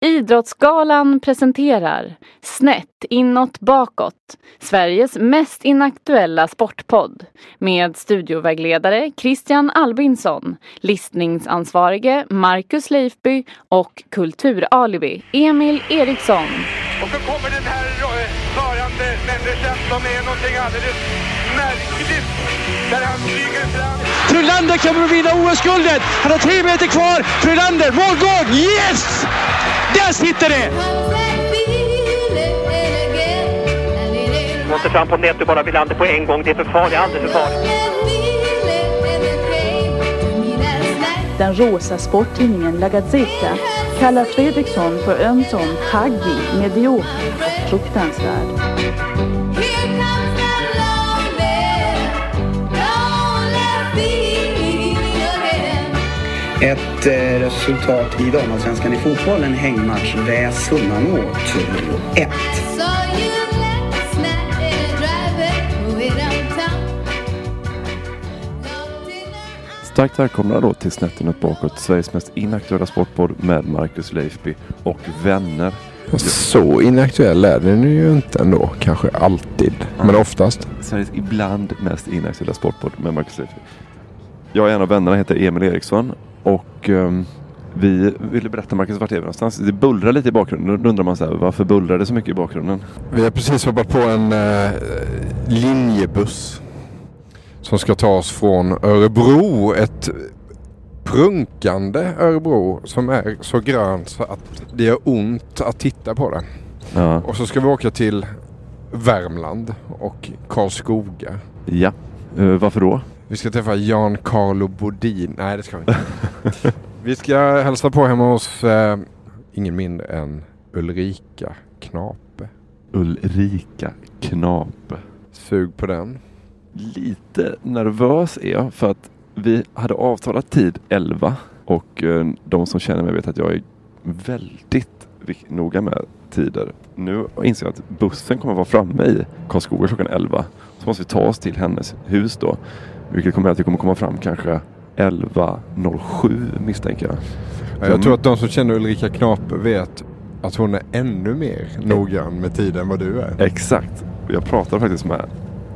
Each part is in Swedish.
Idrottsgalan presenterar Snett inåt bakåt, Sveriges mest inaktuella sportpodd med studiovägledare Christian Albinsson, listningsansvarige Marcus Leifby och kulturalibi Emil Eriksson. Och så kommer den här rörande människan som är någonting alldeles märkligt. Där han flyger fram. Frölander kommer att vinna OS-guldet! Han har tre meter kvar! Frölander, målgård! Yes! Där sitter det! Måste fram på och bara Wilander på en gång. Det är för farligt, alldeles för farligt. Den rosa sporttidningen La Gazzetta kallar Fredriksson för ömsom taggig, medioker och fruktansvärd. Ett eh, resultat i damallsvenskan i fotboll, en hängmatch, väs Sunnanå 2-1. Starkt välkomna då till Snett inåt bakåt, Sveriges mest inaktuella sportpodd med Marcus Leifby och vänner. Så inaktuell är den ju inte ändå, kanske alltid, men oftast. Sveriges ibland mest inaktuella sportpodd med Marcus Leifby. Jag och en av vännerna heter Emil Eriksson och um, vi ville berätta Marcus, vart är vi någonstans? Det bullrar lite i bakgrunden. Då undrar man så här, varför bullrar det så mycket i bakgrunden? Vi har precis hoppat på en uh, linjebuss som ska ta oss från Örebro. Ett prunkande Örebro som är så grönt så att det gör ont att titta på det. Ja. Och så ska vi åka till Värmland och Karlskoga. Ja, uh, varför då? Vi ska träffa Jan Carlo Bodin. Nej, det ska vi inte. vi ska hälsa på hemma hos eh, ingen mindre än Ulrika Knape. Ulrika Knape. Sug på den. Lite nervös är jag för att vi hade avtalat tid 11 och eh, de som känner mig vet att jag är väldigt noga med tider. Nu inser jag att bussen kommer vara framme i Karlskoga klockan 11. Så måste vi ta oss till hennes hus då. Vilket kommer att vi kommer komma fram kanske 11.07 misstänker jag. Ja, jag tror att de som känner Ulrika Knape vet att hon är ännu mer noggrann med tiden än vad du är. Exakt. Jag pratade faktiskt med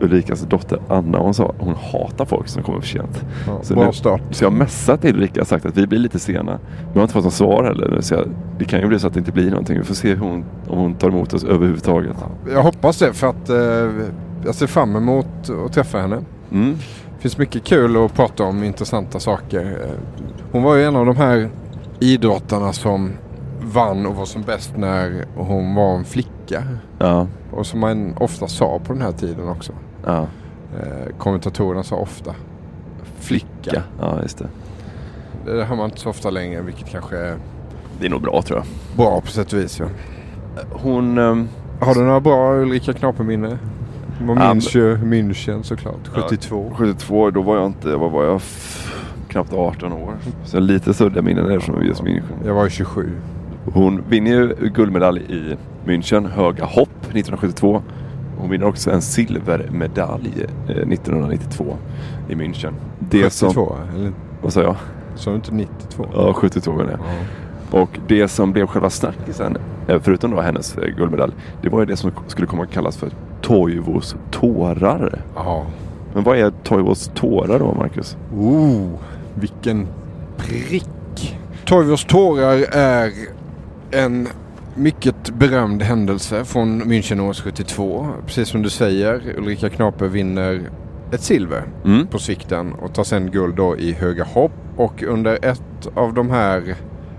Ulrikas dotter Anna och hon sa att hon hatar folk som kommer för sent. Ja, så, bra nu, start. så jag har messat Ulrika och sagt att vi blir lite sena. Vi har inte fått något svar heller. Så jag, det kan ju bli så att det inte blir någonting. Vi får se hur hon, om hon tar emot oss överhuvudtaget. Jag hoppas det för att eh, jag ser fram emot att träffa henne. Mm. Det finns mycket kul att prata om, intressanta saker. Hon var ju en av de här idrottarna som vann och var som bäst när hon var en flicka. Ja. Och som man ofta sa på den här tiden också. Ja. Eh, kommentatorerna sa ofta flicka. Ja, just det. Det hör man inte så ofta längre, vilket kanske är Det är nog bra tror jag. bra på sätt och vis. Ja. Hon... ehm, Har du några bra Ulrika Knape-minne? Man Ja, minns ju München såklart, 72. 72, då var jag inte, vad var jag? Knappt 18 år. Så lite suddiga minnen är från just München. Jag var ju 27. Hon vinner ju guldmedalj i München, höga hopp 1972. Hon vinner också en silvermedalj eh, 1992 i München. Det 72 som, eller? Vad sa jag? Sa du inte 92? Ja, 72 menar jag. Och det som blev själva snackisen, eh, förutom då hennes eh, guldmedalj, det var ju det som skulle komma att kallas för Toivos tårar. Ja. Men vad är Toivos tårar då, Marcus? Oh, vilken prick. Toivos tårar är en mycket berömd händelse från München år 72. Precis som du säger, Ulrika Knape vinner ett silver Mm. på svikten och tar sen guld då i höga hopp. Och under ett av de här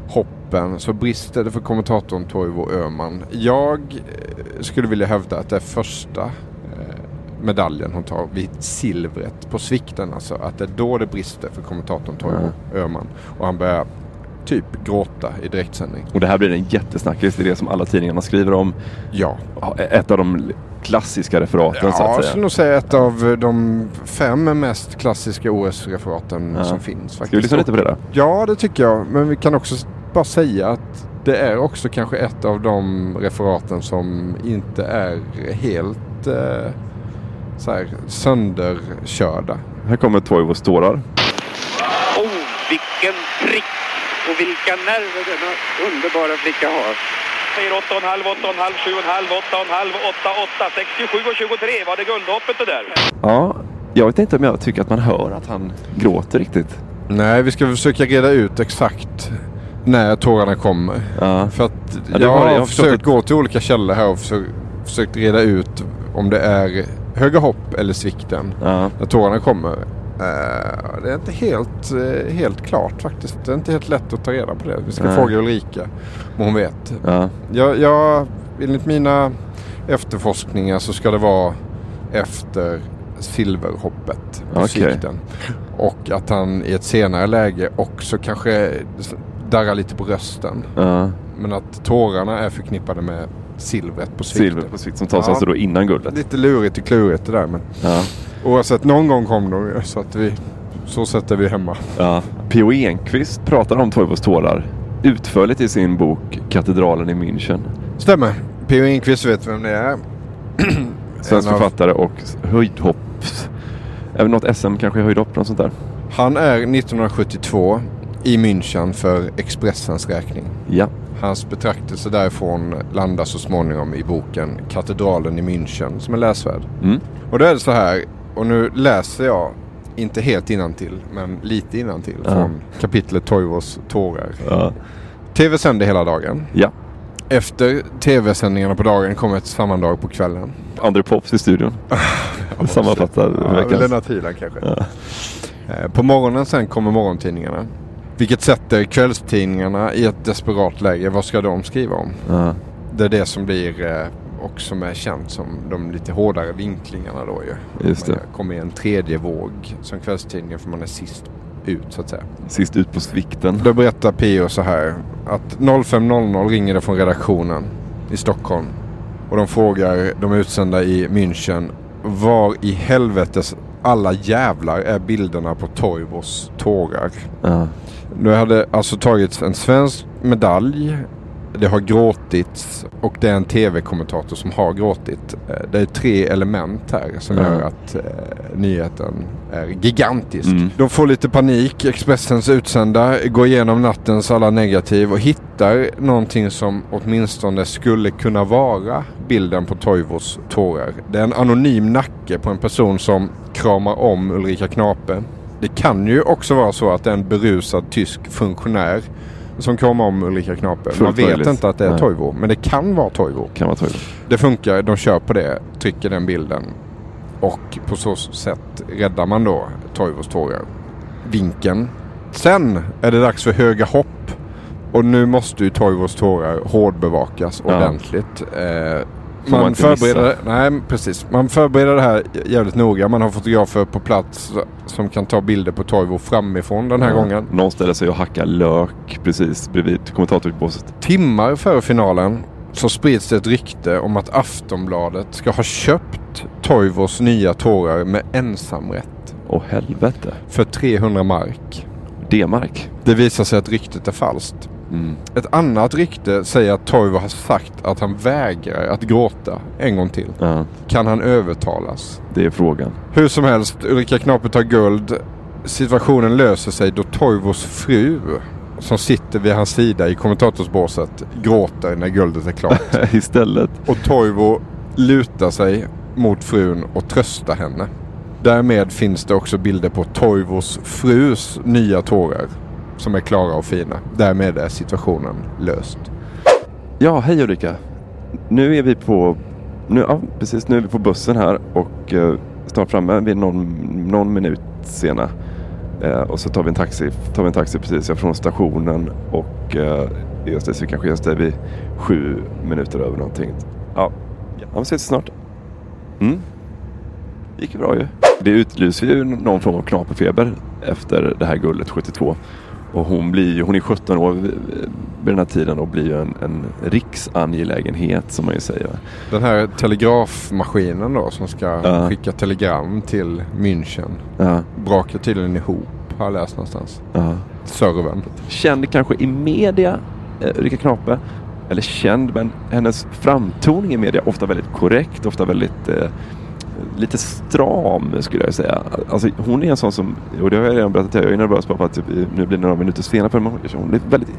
hoppen så brister det för kommentatorn Toivo Öhman. Jag eh, skulle vilja hävda att det är första eh, medaljen hon tar vid silvret på svikten. Alltså att det är då det brister för kommentatorn Toivo Öhman. Och han börjar typ gråta i direktsändning. Och det här blir en jättesnackis. Det är det som alla tidningarna skriver om. Ja. Ett av de klassiska referaten så Ja, att jag säga. skulle nog säga ett av de fem mest klassiska OS-referaten Ja. som finns. Faktiskt. Ska vi lyssna lite på det då? Ja, det tycker jag. Men vi kan också bara säga att det är också kanske ett av de referaten som inte är helt eh, så här, sönderkörda. Här kommer Toivos tårar. Oh, vilken prick! Och vilka nerver denna underbara flicka har. Säger 8,5, 8,5, 7,5, 8,5, 8, 8, 67 och 23. Var det guldhoppet det där? Ja, jag vet inte om jag tycker att man hör att han gråter riktigt. Nej, vi ska försöka reda ut exakt när tårarna kommer. Ja. För att Ja, jag har jag har försökt att- gå till olika källor här och försökt, försökt reda ut om det är höga hopp eller svikten Ja. när tårarna kommer. Eh, det är inte helt, eh, helt klart faktiskt. Det är inte helt lätt att ta reda på det. Vi ska Nej. fråga Ulrika om hon vet. Ja. Jag, jag, enligt mina efterforskningar så ska det vara efter silverhoppet på svikten. Och att han i ett senare läge också kanske darrar lite på rösten. Ja. Men att tårarna är förknippade med silvret på svikten. Silver på svikt som tas Ja. alltså då innan guldet. Lite lurigt och klurigt det där. Men Ja. Oavsett, någon gång kom de ju. Så att vi, så sätter vi hemma. Ja. P.O. Enquist pratar om Toivos tårar utförligt i sin bok Katedralen i München. Stämmer. P.O. Enquist vet vem det är. Svensk En av- författare och höjdhopps... Även något SM kanske i höjdhopp, något sånt där. Han är 1972 i München för Expressens räkning. Ja. Hans betraktelse därifrån landar så småningom i boken Katedralen i München som är läsvärd. Mm. Och då är det så här, och nu läser jag inte helt innantill men lite innantill Ja. från kapitlet Toivos tårar. Ja. TV sänder hela dagen. Ja. Efter TV-sändningarna på dagen kommer ett sammandrag på kvällen. André Pops i studion. Sammanfattar Ja, veckans... Lennart Hyland kanske. Eh, På morgonen sen kommer morgontidningarna. Vilket sätter kvällstidningarna i ett desperat läge. Vad ska de skriva om? Ja. Det är det som blir eh, och som är känt som de lite hårdare vinklingarna då ju. Just det. Man kommer i en tredje våg som kvällstidningen för man är sist ut så att säga. Sist ut på svikten. Då berättar P.O. så här att 05.00 ringer det från redaktionen i Stockholm. Och de frågar de utsända i München var i helvetes alla jävlar är bilderna på Toivos tårar. Ja. Nu hade alltså tagits en svensk medalj. Det har gråtits och det är en tv-kommentator som har gråtit. Eh, Det är tre element här som Ja. gör att eh, nyheten är gigantisk. Mm. De får lite panik. Expressens utsända går igenom nattens alla negativ och hittar någonting som åtminstone skulle kunna vara bilden på Toivos tårar. Det är en anonym nacke på en person som kramar om Ulrika Knape. Det kan ju också vara så att det är en berusad tysk funktionär som kramar om Ulrika Knape. Man vet möjligt. inte att det är Nej. Toivo, men det kan vara Toivo. Kan vara Toivo. Det funkar, de kör på det, trycker den bilden och på så sätt räddar man då Toivos tårar. Vinkeln. Sen är det dags för höga hopp och nu måste ju Toivos tårar hårdbevakas Ja. ordentligt. Eh, man man förbereder, nej, precis. man förbereder det här jävligt noga. Man har fotografer på plats som kan ta bilder på Toivo framifrån den här Ja. gången. Någon ställer sig och hackar lök precis bredvid kommentatorsbåset. Timmar före finalen så sprids det ett rykte om att Aftonbladet ska ha köpt Toivos nya tårar med ensamrätt Åh helvete. för 300 mark. D-mark. Det visar sig att ryktet är falskt. Mm. Ett annat rykte säger att Toivo har sagt att han vägrar att gråta en gång till. Ja, Kan han övertalas? det är frågan. Hur som helst, Ulrika Knape tar guld. Situationen löser sig då Toivos fru, som sitter vid hans sida i kommentatorsbåset, gråter när guldet är klart. Istället. Och Toivo lutar sig mot frun och tröstar henne. Därmed finns det också bilder på Toivos frus nya tårar som är klara och fina. Därmed är situationen löst. Ja, hej Ulrika. Nu är vi på, nu, ja, precis, nu är vi på bussen här och eh, snart framme. Vi är någon, någon minut sena. Eh, och så tar vi en taxi, tar vi en taxi precis ja, från stationen och eh, just det, så vi kanske just det vid sju minuter över någonting. Ja, ja vi ses snart. Mm. gick ju bra ju. Det utlyser ju någon form av knaperfeber efter det här guldet 72. Och hon, blir, hon är 17 år vid vid den här tiden och blir en, en riksangelägenhet som man ju säger. Den här telegrafmaskinen då som ska Ja. skicka telegram till München Ja, brakar tydligen ihop har jag läst någonstans. ja. Servern. Känd kanske i media, eh, Ulrika Knape. Eller känd, men hennes framtoning i media ofta väldigt korrekt, ofta väldigt eh, lite stram skulle jag säga. Alltså, hon är en sån som, och det har jag redan berättat, jag är nervös bara för att typ, nu blir det några minuter senare för hon hon är väldigt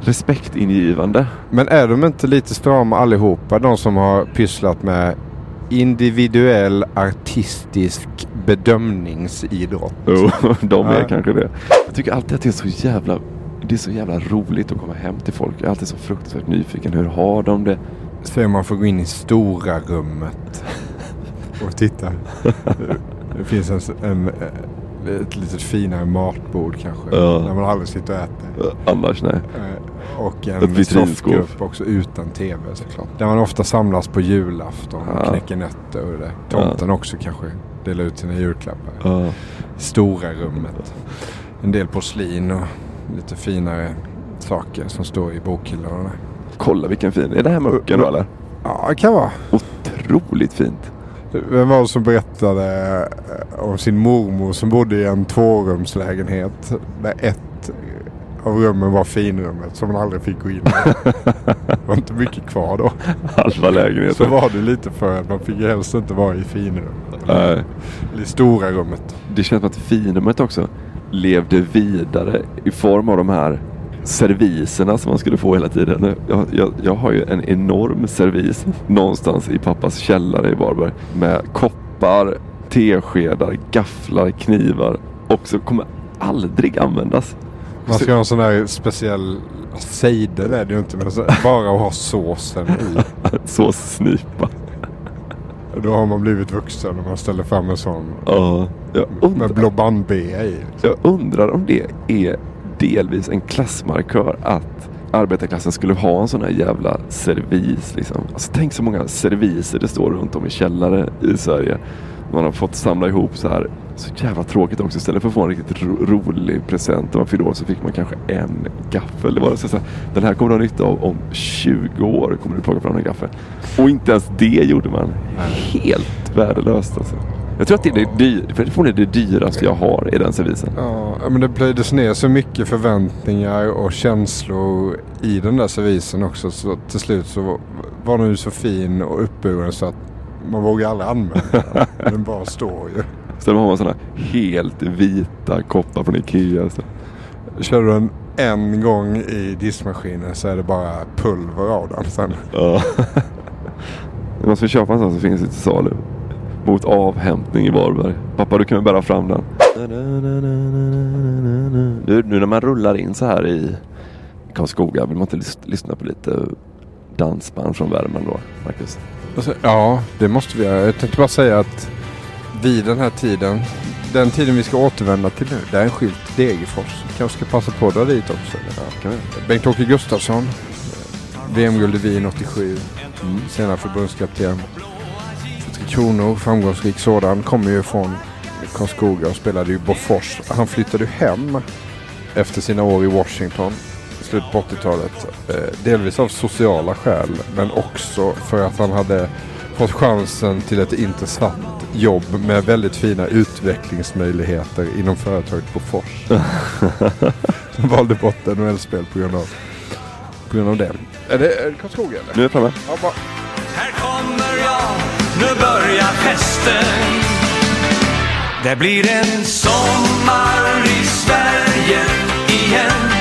respektingivande. Men är de inte lite strama allihopa? De som har pysslat med individuell artistisk bedömningsidrott. Jo, de är Ja. kanske det. Jag tycker alltid att det är så jävla det är så jävla roligt att komma hem till folk. Jag är alltid så fruktansvärt nyfiken. Hur har de det? Så man får gå in i stora rummet och titta. Det finns en, en, ett lite finare matbord kanske. Ja. Där man aldrig sitter och äter. Annars nej. Eh, Och en soffgrupp också utan tv såklart. Där man ofta samlas på julafton och Ja. knäcker nötter och det. Tomten också kanske delar ut sina julklappar. Ja. Stora rummet. En del porslin och lite finare saker som står i bokhyllorna. Kolla vilken fin. Är det här mucken då eller? Ja, det kan vara. Otroligt fint. Vem var det som berättade eh, om sin mormor som bodde i en tvårumslägenhet där ett av rummen var finrummet som man aldrig fick gå in i. Det var inte mycket kvar då. Halva lägenheten. Så var det lite för att man fick helst inte vara i finrummet. Nej. Eller i stora rummet. Det känns som att finrummet också levde vidare i form av de här serviserna som man skulle få hela tiden. Jag, jag, jag har ju en enorm servis någonstans i pappas källare i Varberg med koppar, teskedar, gafflar, knivar och så kommer aldrig användas. Man ska ha en sån där speciell cider är det ju inte men bara att ha såsen i. Såssnipa. Då har man blivit vuxen och man ställer fram en sån Ja, jag med undrar, blå bandbea i. jag undrar om det är delvis en klassmarkör att arbetarklassen skulle ha en sån här jävla servis. Liksom. Alltså, tänk så många serviser det står runt om i källare i Sverige. Man har fått samla ihop så här. Så jävla tråkigt också. Istället för att få en riktigt ro rolig present när man fyllde år så fick man kanske en gaffel. Det var så här, den här kommer du ha nytta av om 20 år. Kommer du plocka fram en gaffel. Och inte ens det gjorde man. Helt värdelöst alltså. Jag tror att det är det, för det är det dyraste jag har i den servisen. Ja, men det plöjdes ner så mycket förväntningar och känslor i den där servisen också. Så till slut så var- den ju så fin och uppburen så att man vågar aldrig använda den. Den bara står ju. Sen har man sådana helt vita koppar från Ikea. Så. Kör du den en gång i diskmaskinen så är det bara pulver av den sen. Ja. Man ska köpa en sån så finns det till salu. Mot avhämtning i Varberg. Pappa du kan väl bära fram den. Nu, nu när man rullar in så här i Karlskoga vill man inte lys- lyssna på lite dansband från Värmland då, Marcus? Alltså, ja, det måste vi göra. Jag tänkte bara säga att vid den här tiden, den tiden vi ska återvända till nu, det är en skylt Degerfors. Vi kanske ska passa på att dra dit också. Ja? Bengt-Åke Gustafsson, VM-guld i Wien 87, senare förbundskapten. Kronor, framgångsrik sådan, kommer ju från Karlskoga och spelade i Bofors. Han flyttade hem efter sina år i Washington i slutet på 80-talet. Eh, delvis av sociala skäl men också för att han hade fått chansen till ett intressant jobb med väldigt fina utvecklingsmöjligheter inom företaget Bofors. Som valde bort NHL-spel på grund av, på grund av det. Är det, är det Karlskoga eller? Nu är jag framme. Ja, bara. Här kommer jag, nu börjar festen. Det blir en sommar i Sverige igen.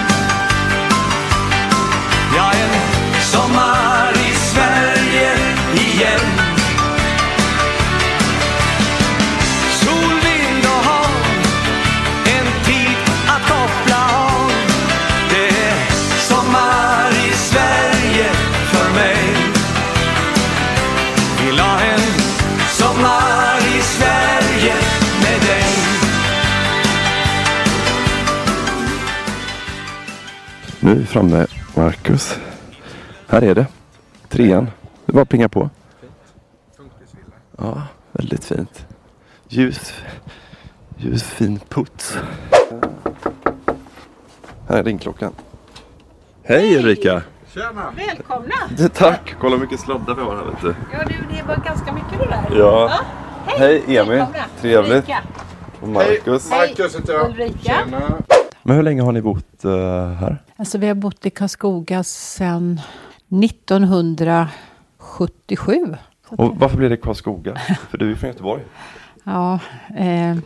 Nu är vi framme, Marcus. Här är det. Trean. Det var plinga på. Ja, väldigt fint. Ljus, ljus fin puts. Här är ringklockan. Hej Ulrika! Tjena! Välkomna! Tack! Kolla hur mycket sladdar vi har här vet du. Ja, du, det var ganska mycket det där. Ja. Hej, Hej Emil! välkomna. Trevligt! Ulrika. Och Marcus. Hej, Marcus heter jag. Ulrika. Tjena! Men hur länge har ni bott eh, här? Alltså, vi har bott i Karlskoga sedan 1977. Och varför blev det Karlskoga? För du är från Göteborg. Ja, eh,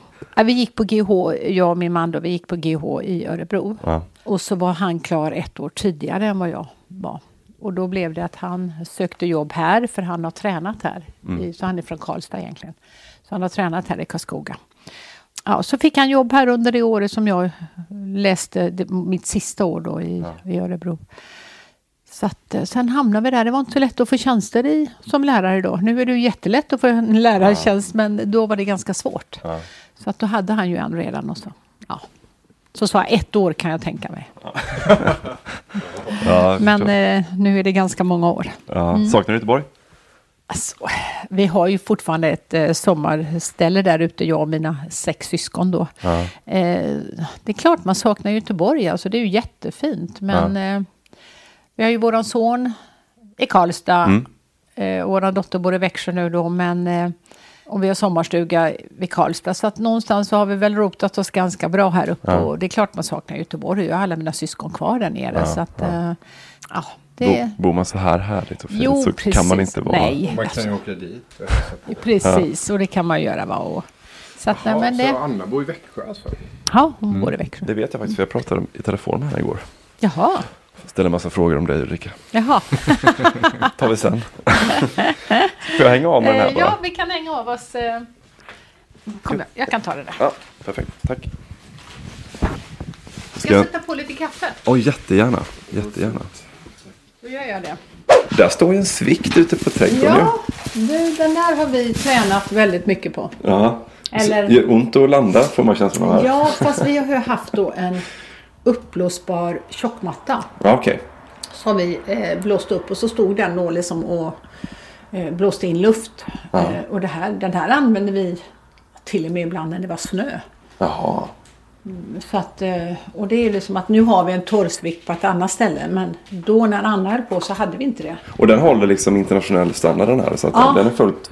vi gick på GH, jag och min man då, vi gick på GH i Örebro. Ja. Och så var han klar ett år tidigare än vad jag var. Och då blev det att han sökte jobb här, för han har tränat här. Mm. I, så han är från Karlstad egentligen. Så han har tränat här i Karlskoga. Ja, så fick han jobb här under det året som jag läste, det, mitt sista år då i, i Örebro. Så att, eh, sen hamnade vi där. Det var inte så lätt att få tjänster i, som lärare då. Nu är det ju jättelätt att få en lärartjänst, men då var det ganska svårt. Ja. Så att då hade han ju en redan och så. Ja. Så sa jag, ett år kan jag tänka mig. Ja, Men eh, nu är det ganska många år. ja. Mm. Saknar du Göteborg? Alltså, vi har ju fortfarande ett eh, sommarställe där ute, jag och mina sex syskon då. Ja. Eh, det är klart man saknar Göteborg, alltså det är ju jättefint. Men eh, vi har ju våran son i Karlstad. Mm. Eh, våran dotter bor i Växjö nu då, men eh, och vi har sommarstuga vid Karlstad. Så att någonstans så har vi väl rotat oss ganska bra här uppe. Ja. Och det är klart man saknar Göteborg. Jag har alla mina syskon kvar där nere. Ja, så att, ja. eh, ja, det... Bo, bor man så här härligt och fint Jo, så kan man precis. inte vara... Nej. Man kan ju åka dit. Precis, och det kan man göra. Va? Och, så att, Ja, men så det, Anna bor i Växjö alltså? ja, hon bor i Växjö. Det vet jag faktiskt för jag pratade i telefon med henne igår. Jaha, Ställde en massa frågor om dig Ulrika. jaha. tar vi sen. Får jag hänga av med den här Eh, bara? ja, vi kan hänga av oss. eh. Kom, jag, jag kan ta det där. Ja, perfekt. Tack. Ska jag sätta på lite kaffe? Oj, jättegärna. Jättegärna. Gör jag det. Där står ju en svikt ute på trädgården. Ja, du, den där har vi tränat väldigt mycket på. ja. Eller- Så, gör ont att landa får man känslan av här. Ja, fast vi har ju haft då en uppblåsbar tjockmatta. Ja, Okej. Som vi eh, blåste upp och så stod den då liksom och eh, blåste in luft. Eh, och det här, den här använde vi till och med ibland när det var snö. Jaha. Så att, eh, och det är liksom att nu har vi en torrsvikt på ett annat ställe. Men då när Anna höll på så hade vi inte det. Och den håller liksom internationell standard den här. Så att Ja. den är fullt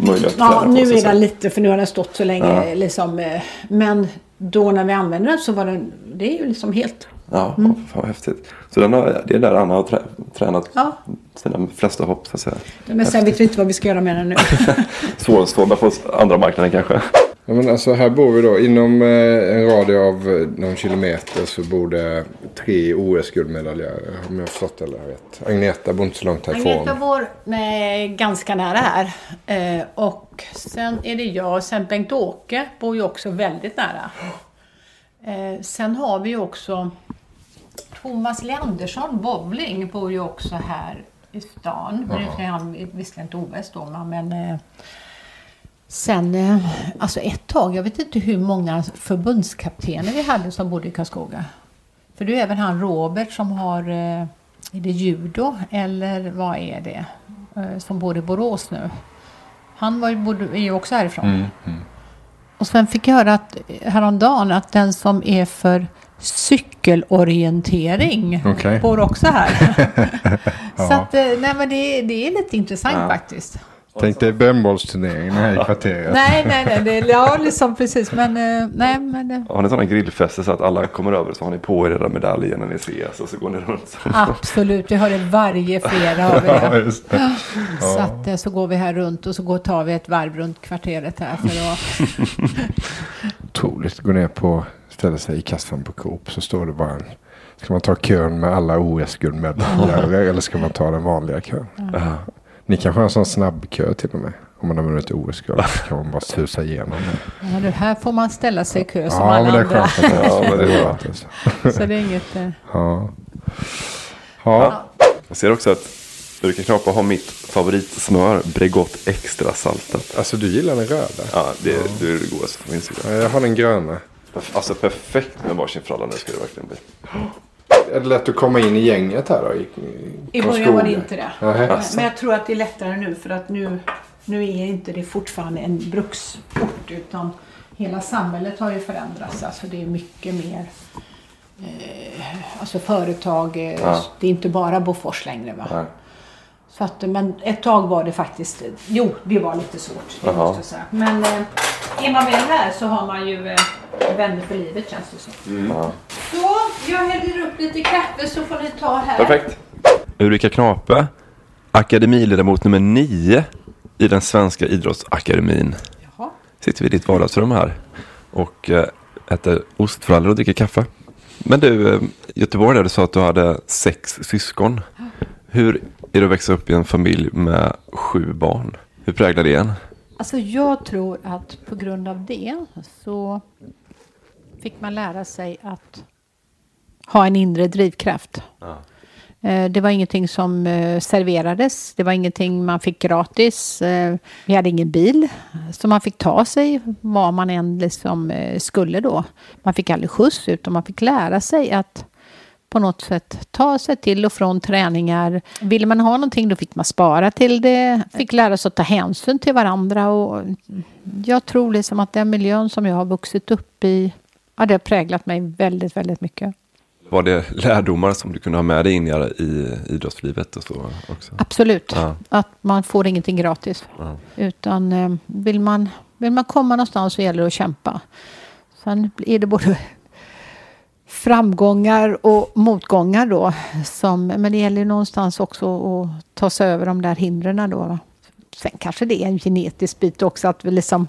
möjlig att Ja, på, nu att är den lite för nu har den stått så länge. Ja. Liksom, eh, men då när vi använde den så var den, det är ju liksom helt... Ja, Mm. vad häftigt. Så den har, det är där Anna har trä, tränat Ja. sina flesta hopp så att säga. Men sen vet vi inte vad vi ska göra med den nu. Svårsålda på andra marknaden kanske. Ja, men alltså här bor vi då inom eh, en radie av eh, någon kilometer så bor det tre OS-guldmedaljörer om jag har förstått det rätt. Agneta bor inte så långt härifrån. Agneta bor nej, ganska nära här. Eh, och sen är det jag. Sen Bengt-Åke bor ju också väldigt nära. Eh, sen har vi ju också Thomas Leandersson, bowling, bor ju också här i stan. Nu ska han visserligen inte OS då, men eh, sen, eh, alltså ett tag, jag vet inte hur många förbundskaptener vi hade som bodde i Karlskoga. För det är även han Robert som har, eh, är det judo eller vad är det? Eh, som bor i Borås nu. Han var ju, bodde, är ju också härifrån. Och sen fick jag höra att, häromdagen att den som är för cykelorientering Okej. bor också här. Så att, nej men det, det är lite intressant Ja. faktiskt. Tänk dig brännbollsturneringen här i kvarteret. Nej, nej, nej. Det, ja, liksom precis. Men eh, nej, men det, Har ni sådana grillfester så att alla kommer över så har ni på er era medaljer när ni ses och så går ni runt. absolut. Vi har det varje fredag. Har vi Ja, det. just det. Så att eh, så går vi här runt och så går, tar vi ett varv runt kvarteret här för att Otroligt. Gå ner på, ställa sig i kassan på Coop så står det bara en. Ska man ta kön med alla OS-guldmedaljer eller ska man ta den vanliga kön? Ja. Ni kanske har en sån snabbkö till och med. Om man har vunnit OS-guld kan man bara susa igenom ja, det här får man ställa sig i kö som Ja, alla men det är andra. skönt Ja, men det är bra. Så det är inget... eh, Ja. Ja. Jag ser också att Ulrika Knapa har mitt favoritsmör, Bregott extra saltat. Alltså du gillar den röda? Ja, det, det är det godaste på min sida. Ja, Jag har den gröna. Alltså perfekt med varsin fralla nu ska det verkligen bli. Är det lätt att komma in i gänget här då? I, I början var det inte det. Nej. Men jag tror att det är lättare nu för att nu, nu är inte det fortfarande en bruksort utan hela samhället har ju förändrats. Alltså det är mycket mer eh, alltså företag. Eh, Ja. Det är inte bara Bofors längre va? Nej. Så att, men ett tag var det faktiskt, jo det var lite svårt. Det måste jag säga. Men eh, är man väl här så har man ju eh, vänner för livet känns det som. Ja. Så jag häller upp lite kaffe så får ni ta här. Perfekt. Ulrika Knape, akademiledamot nummer nio i den svenska idrottsakademin. Jaha. Sitter vi i ditt vardagsrum här och eh, äter ostfrallor och dricker kaffe. Men du, eh, Göteborg där du sa att du hade sex syskon. Hur är det att växa upp i en familj med sju barn? Hur präglar det en? Alltså jag tror att på grund av det så fick man lära sig att ha en inre drivkraft. Eh, Det var ingenting som eh, serverades. Det var ingenting man fick gratis. Eh, Vi hade ingen bil. Så man fick ta sig var man än liksom skulle då. Man fick aldrig skjuts utan man fick lära sig att på något sätt ta sig till och från träningar. Ville man ha någonting då fick man spara till det. Fick lära sig att ta hänsyn till varandra. Och jag tror liksom att den miljön som jag har vuxit upp i, ja, det har präglat mig väldigt, väldigt mycket. Var det lärdomar som du kunde ha med dig in i idrottslivet och så också? Absolut. Ja. Att man får ingenting gratis. Ja. Utan eh, vill man, vill man komma någonstans så gäller det att kämpa. Sen är det både framgångar och motgångar då. Som, men det gäller ju någonstans också att ta sig över de där hindren då. Sen kanske det är en genetisk bit också att vi liksom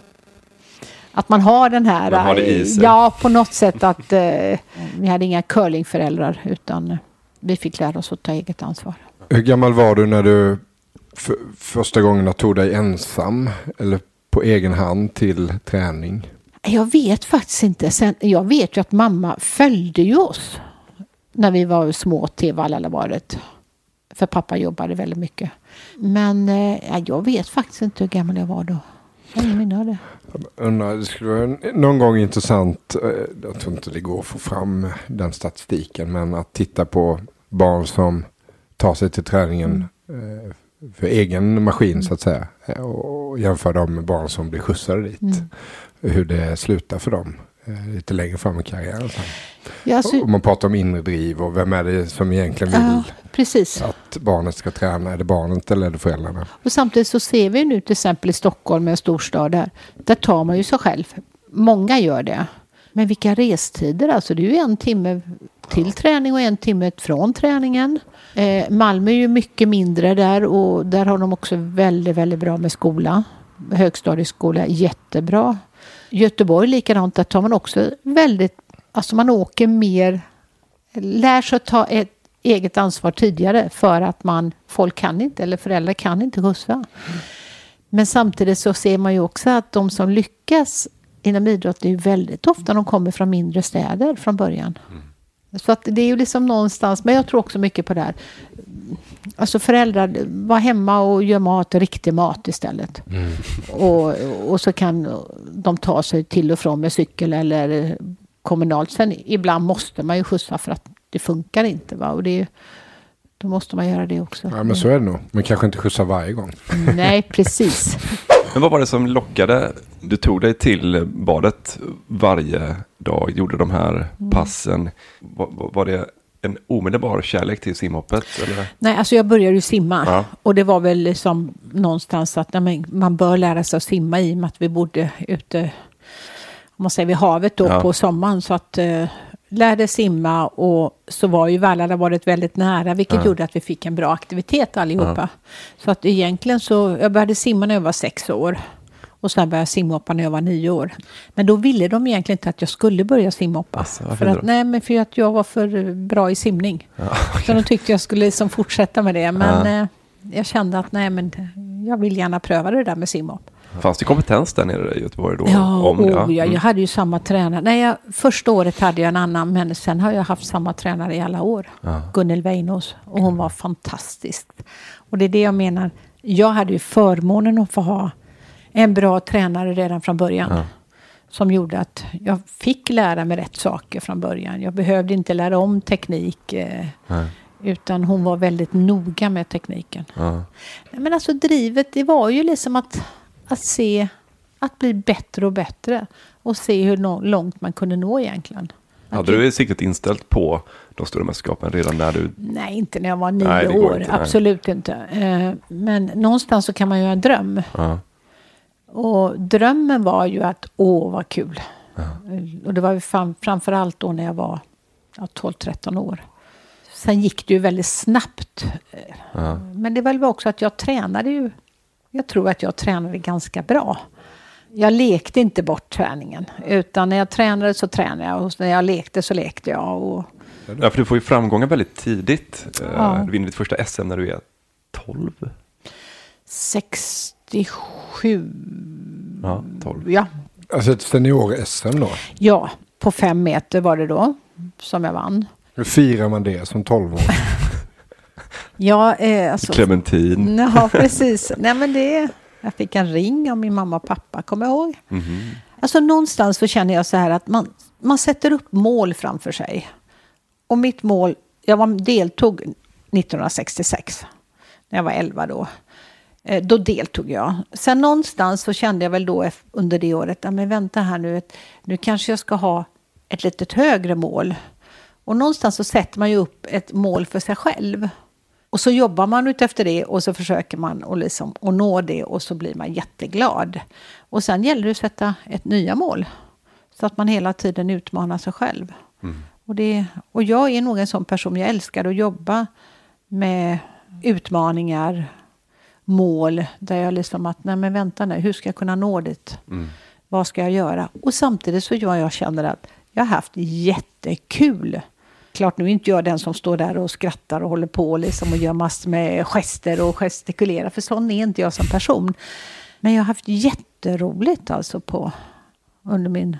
att man har den här... Man har det i eh, sig. Ja, på något sätt att eh, vi hade inga curlingföräldrar utan vi fick lära oss att ta eget ansvar. Hur gammal var du när du för, första gången tog dig ensam eller på egen hand till träning? Jag vet faktiskt inte. Sen, jag vet ju att mamma följde ju oss när vi var små till Vallallabadet. För pappa jobbade väldigt mycket. Men eh, ja, jag vet faktiskt inte hur gammal jag var då. Jag har minne av det. Undrar, det skulle vara någon gång intressant, eh, jag tror inte det går att få fram den statistiken, men att titta på barn som tar sig till träningen eh, för egen maskin så att säga. Och jämföra dem med barn som blir skjutsade dit. Mm. Hur det slutar för dem eh, lite längre fram i karriären. Ja, alltså, Om man pratar om inre driv och vem är det som egentligen vill ja, precis. att barnet ska träna? Är det barnet eller är det föräldrarna? Och samtidigt så ser vi nu till exempel i Stockholm, en storstad där. Där tar man ju sig själv. Många gör det. Men vilka restider alltså. Det är ju en timme till träning och en timme från träningen. Eh, Malmö är ju mycket mindre där och där har de också väldigt, väldigt bra med skola. Högstadieskola, jättebra. Göteborg likadant, där tar man också väldigt, alltså man åker mer, lär sig att ta ett eget ansvar tidigare för att man, folk kan inte eller föräldrar kan inte skjutsa. Men samtidigt så ser man ju också att de som lyckas inom idrott det är ju väldigt ofta de kommer från mindre städer från början. Så att det är ju liksom någonstans, men jag tror också mycket på det här. Alltså föräldrar, var hemma och gör mat, riktig mat istället. Och, och så kan de ta sig till och från med cykel eller kommunalt. Sen ibland måste man ju skjutsa för att det funkar inte. Va? Och det är, då måste man göra det också. Ja, men så är det nog. Men kanske inte skjutsa varje gång. Nej, precis. Men vad var det som lockade? Du tog dig till badet varje dag, gjorde de här passen. Var, var- var det en omedelbar kärlek till simhoppet? Eller? Nej, alltså jag började ju simma. Ja. Och det var väl liksom någonstans att nej, man bör lära sig att simma i och med att vi bodde ute, om man säger vid havet då Ja. på sommaren. Så att eh, lärde simma och så var ju Vallarna varit väldigt nära vilket Ja. gjorde att vi fick en bra aktivitet allihopa. Ja. Så att egentligen så, jag började simma när jag var sex år. Och sen började jag simhoppa när jag var nio år. Men då ville de egentligen inte att jag skulle börja simhoppa. varför för då? att, nej, men för att jag var för bra i simning. Ja, Så de tyckte jag skulle liksom fortsätta med det. Men Ja. eh, jag kände att nej, men jag vill gärna pröva det där med simhopp. Fanns det kompetens där nere i Göteborg då? Ja, om det? oh, ja, jag hade ju samma tränare. Nej, jag, första året hade jag en annan, men sen har jag haft samma tränare i alla år. Ja. Gunnel Weinås. Och hon var fantastisk. Och det är det jag menar. Jag hade ju förmånen att få ha en bra tränare redan från början. Ja. Som gjorde att jag fick lära mig rätt saker från början. Jag behövde inte lära om teknik. Eh, utan hon var väldigt noga med tekniken. Men alltså drivet, det var ju liksom att, att se, att bli bättre och bättre. Och se hur långt man kunde nå egentligen. Hade du siktet inställt på de stora mästerskapen redan när du... Nej, inte när jag var nio Nej, år. inte. Absolut inte. Eh, Men någonstans så kan man ju ha en dröm. Ja. Och drömmen var ju att, åh vad kul. Och det var ju fram, framförallt då när jag var ja, 12-13 år. Sen gick det ju väldigt snabbt. Ja. Men det var väl också att jag tränade ju. Jag tror att jag tränade ganska bra. Jag lekte inte bort träningen. Utan när jag tränade så tränade jag. Och när jag lekte så lekte jag. Och, Ja, för du får ju framgångar väldigt tidigt. Eh, Ja. Du vinner ditt första SM när du är 12. 67. Ja, 12. Ja, Alltså ett senior-SM då? ja, på fem meter var det då. Som jag vann. Hur firar man det som 12-åring? Ja, eh, alltså, Clementin. Ja, precis. Nej, men det, jag fick en ring av min mamma och pappa, kommer jag ihåg. Mhm. Alltså någonstans så känner jag så här att man, man sätter upp mål framför sig. Och mitt mål, jag var, deltog 1966, när jag var 11 då. Eh, Då deltog jag. Sen någonstans så kände jag väl då under det året, ja, men vänta här nu, ett- nu kanske jag ska ha ett litet högre mål. Och någonstans så sätter man ju upp ett mål för sig själv. Och så jobbar man utefter det och så försöker man att liksom, att nå det och så blir man jätteglad. Och sen gäller det att sätta ett nya mål. Så att man hela tiden utmanar sig själv. Och, det, och jag är nog en sån person, jag älskar att jobba med utmaningar, mål, där jag liksom att, nej men vänta nu, hur ska jag kunna nå dit? Mm. Vad ska jag göra? Och samtidigt så jag, jag känner att jag har haft jättekul. Klart nu är inte jag den som står där och skrattar och håller på liksom och gör massor med gester och gestikulerar, för sån är inte jag som person. Men jag har haft jätteroligt alltså på under min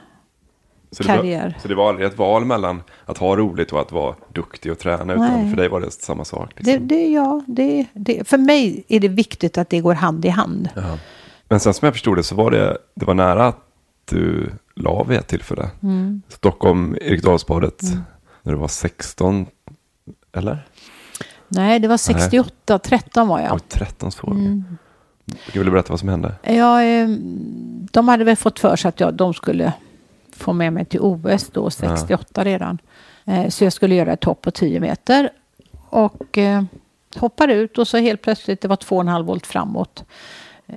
Så det, var, karriär. så det var aldrig ett val mellan att ha roligt och att vara duktig och träna, utan Nej. för dig var det samma sak? Liksom. Det, det, ja, det, det, för mig är det viktigt att det går hand i hand. Ja. Men sen som jag förstod det så var det, det var nära att du la vid ett tillfälle. Mm. Stockholm, Eriksdalsbadet, Mm. När du var 16, eller? Nej, det var 68, 13 var jag. Oj, 13 så. Mm. Du vill berätta vad som hände? Ja, eh, de hade väl fått för sig att jag, de skulle få med mig till OS då, 68 redan. Eh, så jag skulle göra ett hopp på 10 meter. Och eh, hoppar ut och så helt plötsligt, det var 2,5 volt framåt.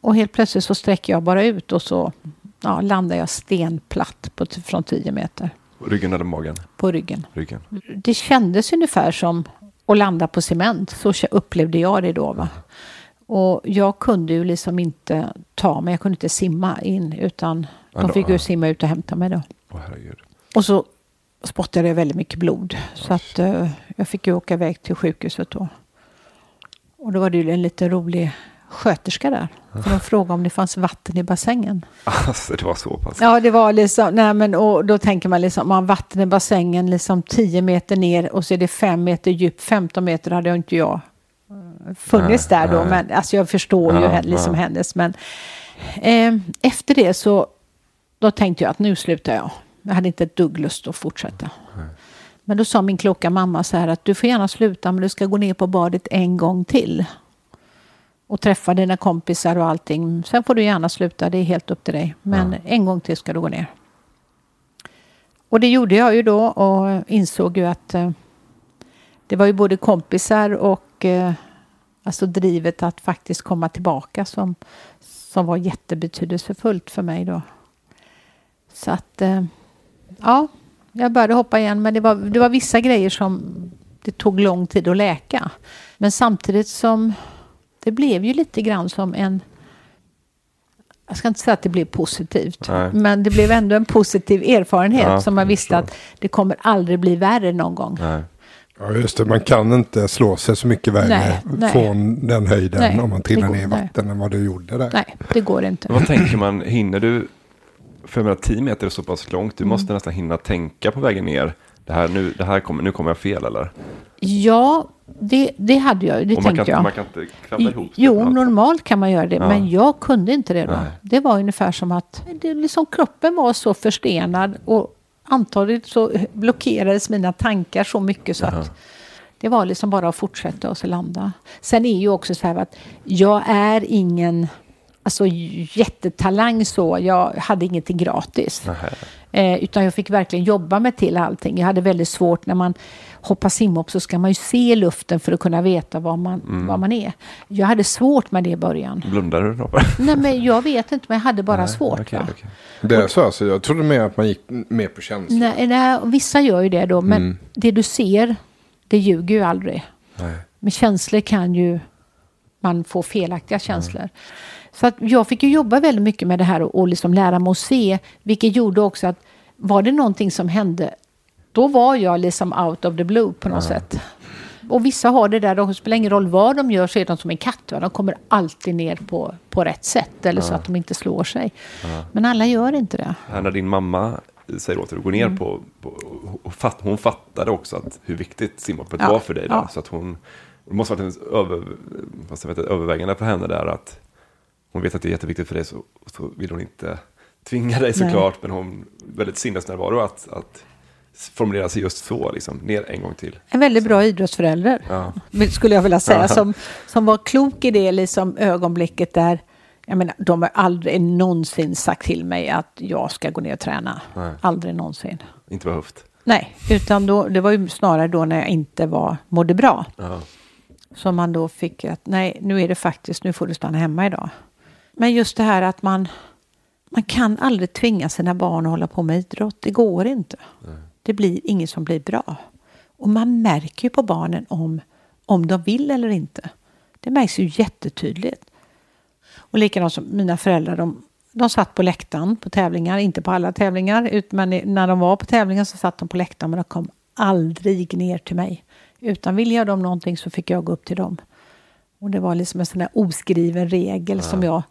Och helt plötsligt så sträcker jag bara ut och så ja, landar jag stenplatt på, från 10 meter Ryggen eller magen? på ryggen. Ryggen. Det kändes ungefär som att landa på cement. Så upplevde jag det då. Va? Och jag kunde ju liksom inte ta mig, jag kunde inte simma in utan de fick ju ja. simma ut och hämta mig då. Åh. Och så spottade jag väldigt mycket blod. Så att eh, jag fick ju åka iväg till sjukhuset då. Och då var det ju en lite rolig sköterska där. För de frågade om det fanns vatten i bassängen. Alltså det var så pass. Ja, det var liksom, nej men och då tänker man liksom, man vatten i bassängen liksom 10 meter ner och så är det 5 meter djup, 15 meter hade jag inte jag eh, funnits Nej, där då, nej. men alltså jag förstår ju Ja, hen- liksom ja. hennes, men eh, efter det så, då tänkte jag att nu slutar jag. Jag hade inte ett dugg lust att fortsätta. Men då sa min kloka mamma så här att du får gärna sluta men du ska gå ner på badet en gång till. Och träffa dina kompisar och allting. Sen får du gärna sluta, det är helt upp till dig. Men en gång till ska du gå ner. Och det gjorde jag ju då och insåg ju att eh, det var ju både kompisar och eh, alltså drivet att faktiskt komma tillbaka som, som var jättebetydelsefullt för mig då. Så att, eh, ja, jag började hoppa igen men det var, det var vissa grejer som det tog lång tid att läka. Men samtidigt som det blev ju lite grann som en jag ska inte säga att det blev positivt, Nej. men det blev ändå en positiv erfarenhet Ja, som man visste att det kommer aldrig bli värre någon gång. Nej. Ja, just det. Man kan inte slå sig så mycket värre Nej, nej. från den höjden Nej, om man trillar ner i nej. vatten än vad du gjorde där. Nej, det går inte. Vad tänker man, hinner du, för jag menar 10 meter är så pass långt, du Mm. måste nästan hinna tänka på vägen ner. Det här, nu, det här kommer, nu kommer jag fel eller? Ja, det, det hade jag. Det Och tänkte kan, jag. man kan inte kravla ihop Jo, allt. normalt kan man göra det, Ja. men jag kunde inte det då. Nej. Det var ungefär som att det liksom, kroppen var så förstenad och antagligen så blockerades mina tankar så mycket så Jaha. att det var liksom bara att fortsätta och så landa. Sen är ju också så här att jag är ingen alltså, jättetalang så. Jag hade ingenting gratis. Eh, utan jag fick verkligen jobba mig till allting. Jag hade väldigt svårt när man hoppar simhopp så ska man ju se luften för att kunna veta var man, Mm. var man är. Jag hade svårt med det i början. Blundar du då? Nej men jag vet inte men jag hade bara Nej, svårt. va? okej. Det är så alltså. Jag trodde mer att man gick mer på känsla. Nej, nej, vissa gör ju det då men Mm. det du ser det ljuger ju aldrig. Nej. Men känslor kan ju man få felaktiga känslor. Så att jag fick ju jobba väldigt mycket med det här och, och liksom lära mig att se. Vilket gjorde också att var det någonting som hände då var jag liksom out of the blue på något sätt. Och vissa har det där, det spelar ingen roll vad de gör så är de som en katt. Va? De kommer alltid ner på, på rätt sätt eller så att de inte slår sig. Ja. Men alla gör inte det. Här när din mamma säger åt dig att gå ner Mm. på, på fatt, hon fattade också att hur viktigt simhoppet Ja, var för dig. Där, ja. Så att hon, det måste ha varit en över, vad övervägande för henne där att hon vet att det är jätteviktigt för dig så, så vill hon inte tvinga dig Nej. såklart men hon väldigt sinnesnärvaro att, att formulera sig just så, liksom, ner en gång till. En väldigt bra idrottsförälder. Ja. Skulle jag vilja säga. Som, som var klok i det liksom, ögonblicket där. Jag menar, de har aldrig någonsin sagt till mig att jag ska gå ner och träna. Nej. Aldrig någonsin. Inte höft. Nej, utan då, det var ju snarare då när jag inte var, mådde bra. Ja. Som man då fick att nej, nu är det faktiskt, nu får du stanna hemma idag. Men just det här att man, man kan aldrig tvinga sina barn att hålla på med idrott. Det går inte. Det blir inget som blir bra. Och man märker ju på barnen om, om de vill eller inte. Det märks ju jättetydligt. Och likadant som mina föräldrar, de, de satt på läktaren på tävlingar, inte på alla tävlingar, ut- men när de var på tävlingar så satt de på läktaren, men de kom aldrig ner till mig. Utan ville jag dem någonting så fick jag gå upp till dem. Och det var liksom en sån där oskriven regel som jag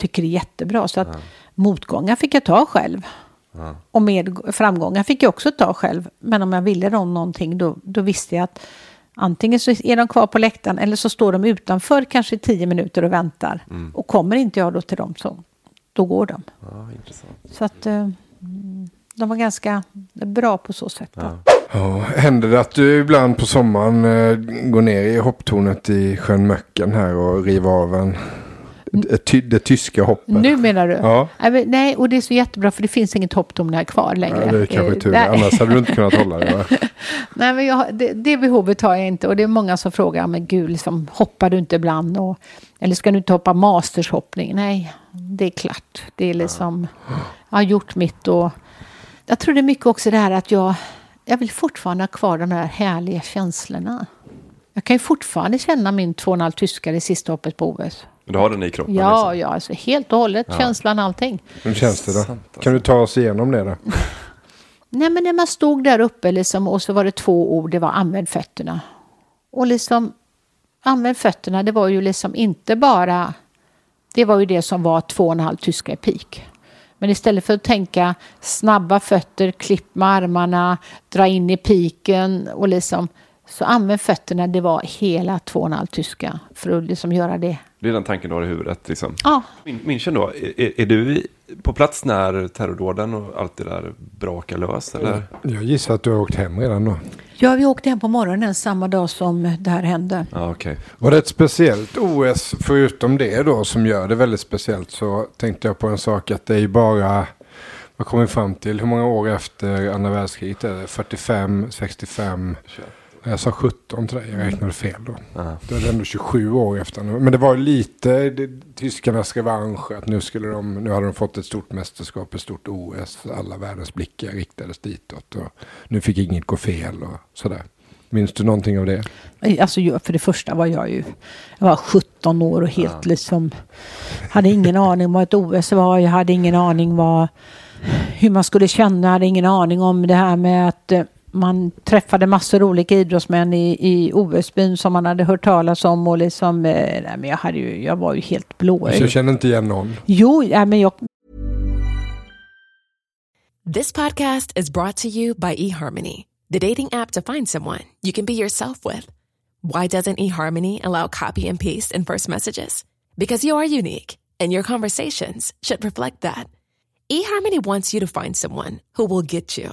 tycker är jättebra. Så att motgångar fick jag ta själv. Ja. Och med framgångar fick jag också ta själv. Men om jag ville dem någonting då, då visste jag att antingen så är de kvar på läktaren eller så står de utanför kanske i tio minuter och väntar. Mm. Och kommer inte jag då till dem så då går de. Ja, intressant. Så att eh, de var ganska bra på så sätt. då. Ja, händer det att du ibland på sommaren eh, går ner i hopptornet i sjön Möcken här och river av en, ty, det tyska hoppet? Nu menar du? Ja. Nej, och det är så jättebra för det finns inget hopptorn här kvar längre. Ja, det är kanske Eh, tur. nej. Annars hade du inte kunnat hålla det. Va? Nej, men jag, det, det behovet har jag inte. Och det är många som frågar, men gud, liksom, hoppar du inte ibland? Och, eller ska du inte hoppa mastershoppning? Nej, det är klart. Det är liksom, jag har gjort mitt och jag tror det är mycket också det här att jag, jag vill fortfarande ha kvar de här härliga känslorna. Jag kan ju fortfarande känna min 2,5 tyskar i sista hoppet på OS. Men du har den i kroppen? Ja, liksom. ja, alltså helt och hållet. Ja. Känslan, allting. Hur känns det då? Alltså. Kan du ta oss igenom det då? Nej, men när man stod där uppe liksom, och så var det två ord, det var använd fötterna. Och liksom, använd fötterna, det var ju liksom inte bara, det var ju det som var två och en halv tyska i peak. Men istället för att tänka snabba fötter, klipp med armarna, dra in i piken och liksom, så använd fötterna, det var hela två och en halv tyska för att liksom göra det. Det är den tanken du har i huvudet. Liksom. Ja. Jag då, är, är du på plats när terrordåden och allt det där brakar lös? Eller? Jag gissar att du har åkt hem redan då. Ja, vi åkte hem på morgonen samma dag som det här hände. Ja, okej. Var det ett speciellt OS förutom det då som gör det väldigt speciellt så tänkte jag på en sak att det är bara vad kommer vi fram till? Hur många år efter andra världskriget är det? 45, 65? Jag sa 17 till dig, jag räknade fel då. Då är det ändå 27 år efter. Men det var lite det, tyskarnas revansch. Att nu, skulle de, nu hade de fått ett stort mästerskap, ett stort OS. Alla världens blickar riktades ditåt. Och nu fick inget gå fel och sådär. Minns du någonting av det? Alltså, för det första var jag ju jag var 17 år och helt ja. liksom hade ingen aning vad ett OS var. Jag hade ingen aning vad hur man skulle känna. Jag hade ingen aning om det här med att eh, man träffade massor av olika idrottsmän i, i OS-byn som man hade hört talas om och liksom, eh, nej, men jag, hade ju, jag var ju helt blå. Så jag känner inte igen någon? Jo, ja, men jag... This podcast is brought to you by eHarmony, the dating app to find someone you can be yourself with. Why doesn't eHarmony allow copy and paste in first messages? Because you are unique and your conversations should reflect that. eHarmony wants you to find someone who will get you.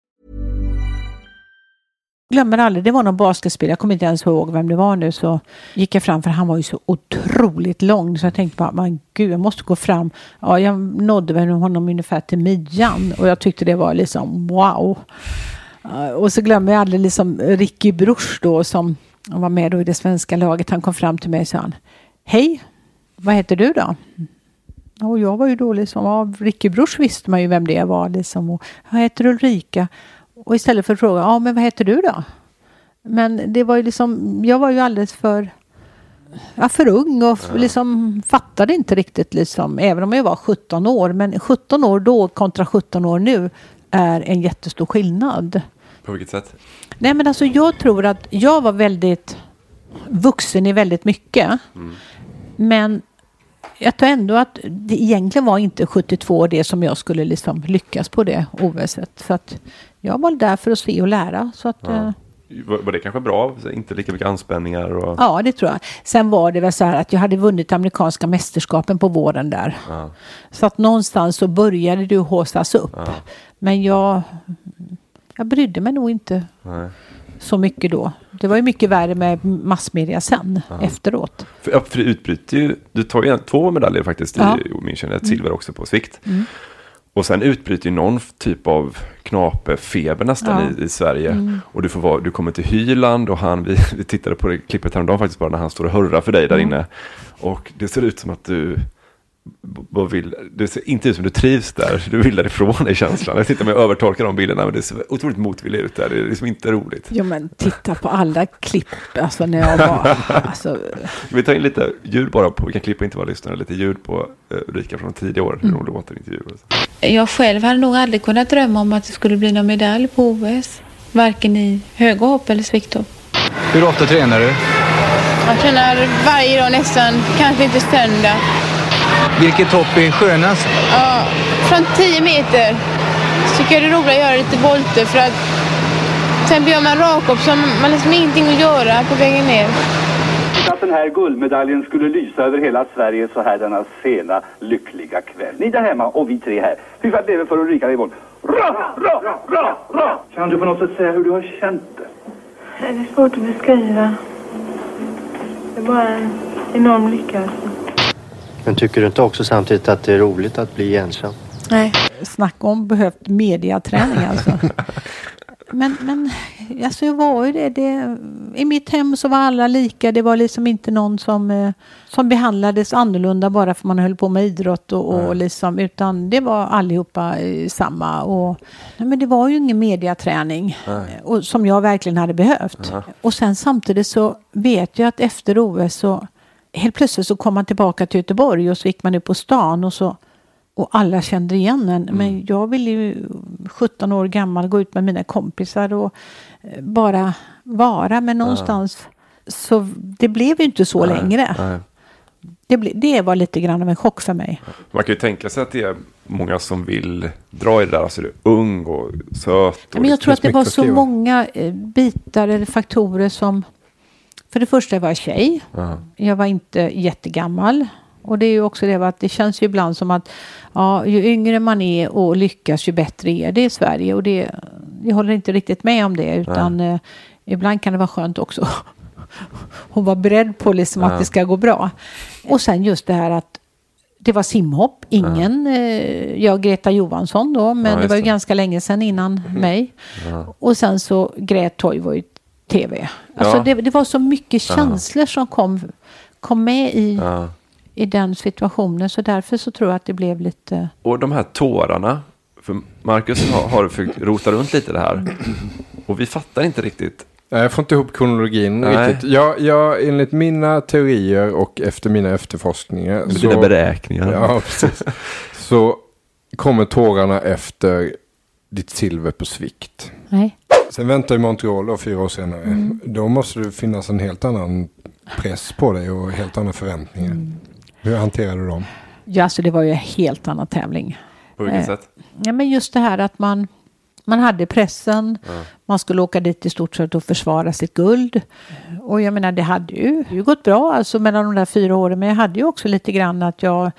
glömmer aldrig, det var någon basketspelare, jag kommer inte ens ihåg vem det var nu, så gick jag fram för han var ju så otroligt lång så jag tänkte bara, men gud, jag måste gå fram. Ja, jag nådde väl honom ungefär till midjan och jag tyckte det var liksom wow. Och så glömmer jag aldrig liksom Ricky Bruch då som var med då i det svenska laget. Han kom fram till mig och sa han, hej, vad heter du då? Och jag var ju då liksom, ja, Ricky Bruch visste man ju vem det var liksom. Och, jag heter Ulrika. Och istället för att fråga, ja men vad heter du då? Men det var ju liksom, jag var ju alldeles för, ja, för ung och ja. liksom fattade inte riktigt liksom, även om jag var 17 år. Men 17 år då kontra 17 år nu är en jättestor skillnad. På vilket sätt? Nej men alltså jag tror att jag var väldigt vuxen i väldigt mycket. Mm. Men jag tror ändå att det egentligen var inte 72 det som jag skulle liksom lyckas på det OSet. För att jag var där för att se och lära. Så att, ja. Eh, var det kanske bra? Inte lika mycket anspänningar? Och... Ja, det tror jag. Sen var det väl så här att jag hade vunnit amerikanska mästerskapen på våren där. Ja. Så att någonstans så började det håsas upp. Ja. Men jag, jag brydde mig nog inte Nej. Så mycket då. Det var ju mycket värre med massmedia sen, ja. efteråt. För, för det utbryter ju, du tar ju två medaljer faktiskt i München, ett silver också på svikt. Mm. Och sen utbryter ju någon typ av knapefeber nästan ja. i, i, Sverige. Mm. Och du, får vara, du kommer till Hyland och han, vi, vi tittade på det klippet häromdagen faktiskt bara när han står och hurrar för dig där mm. inne. Och det ser ut som att du vad vill, det ser inte ut som du trivs där, du vill därifrån är känslan. Jag sitter med och övertolkar de bilderna, men det ser otroligt motvilligt ut där. Det är liksom inte roligt. Jo men titta på alla klipp, alltså när jag var... Alltså... Vi tar in lite ljud bara på, vi kan klippa inte vara lyssnare, lite ljud på uh, Ulrika från tidiga år, hur Mm. hon låter i intervjuer. Jag själv hade nog aldrig kunnat drömma om att det skulle bli någon medalj på OS. Varken i höga hopp eller svikthopp. Hur ofta tränar du? Jag tränar varje dag nästan, kanske inte söndag. Vilket hopp är skönast? Ja, från 10 meter tycker jag det är roligt att göra lite volter för att sen gör man rakhopp så man har liksom ingenting att göra på vägen ner. Att den här guldmedaljen skulle lysa över hela Sverige så här denna sena, lyckliga kväll. Ni där hemma och vi tre här. Fy vad lever för Ulrika Weiboll. Ra, ra, ra, ra! Kan du på något sätt säga hur du har känt det? Det är svårt att beskriva. Det är bara en enorm lycka. alltså. Men tycker du inte också samtidigt att det är roligt att bli ensam? Nej. Snacka om behövt mediaträning alltså. Men, men alltså jag var ju det, det. I mitt hem så var alla lika. Det var liksom inte någon som, eh, som behandlades annorlunda bara för man höll på med idrott och, och liksom, utan det var allihopa eh, samma. Och, nej, men det var ju ingen mediaträning och, som jag verkligen hade behövt. Ja. Och sen samtidigt så vet jag att efter OS så helt plötsligt så kom man tillbaka till Göteborg och så gick man ut på stan och så och alla kände igen en. Men jag ville ju 17 år gammal gå ut med mina kompisar och eh, bara vara. Men någonstans så det blev ju inte så Nej, längre. nej. Det, ble, det var lite grann av en chock för mig. Man kan ju tänka sig att det är många som vill dra i det där. Alltså du är ung och söt. Och Men jag tror att det var så många eh, bitar eller faktorer som... För det första var jag tjej. Ja. Jag var inte jättegammal. Och det är ju också det att det känns ju ibland som att ja, ju yngre man är och lyckas ju bättre är det i Sverige. Och det, jag håller inte riktigt med om det utan eh, ibland kan det vara skönt också att vara beredd på liksom Ja. att det ska gå bra. Och sen just det här att det var simhopp. Ingen, eh, jag Greta Johansson då, men Ja, det var ju det. ganska länge sedan innan mig. Ja. Och sen så grät Toivo tv. Alltså Ja. det, det var så mycket Ja. känslor som kom, kom med i, Ja. i den situationen. Så därför så tror jag att det blev lite... Och de här tårarna. För Marcus har, har försökt rota runt lite det här. Och vi fattar inte riktigt. Nej, Jag får inte ihop kronologin Nej. riktigt. Jag, jag, enligt mina teorier och efter mina efterforskningar. Med dina beräkningar. Ja, precis. Så kommer tårarna efter ditt silver på svikt. Nej. Sen väntar ju Montreal då, fyra år senare. Mm. Då måste det finnas en helt annan press på dig och helt andra förväntningar. Mm. Hur hanterar du dem? Ja, alltså det var ju en helt annan tävling. På vilket Eh, sätt? Ja, men just det här att man, man hade pressen. Ja. Man skulle åka dit i stort sett och försvara sitt guld. Och jag menar, det hade ju, ju gått bra alltså mellan de där fyra åren. Men jag hade ju också lite grann att jag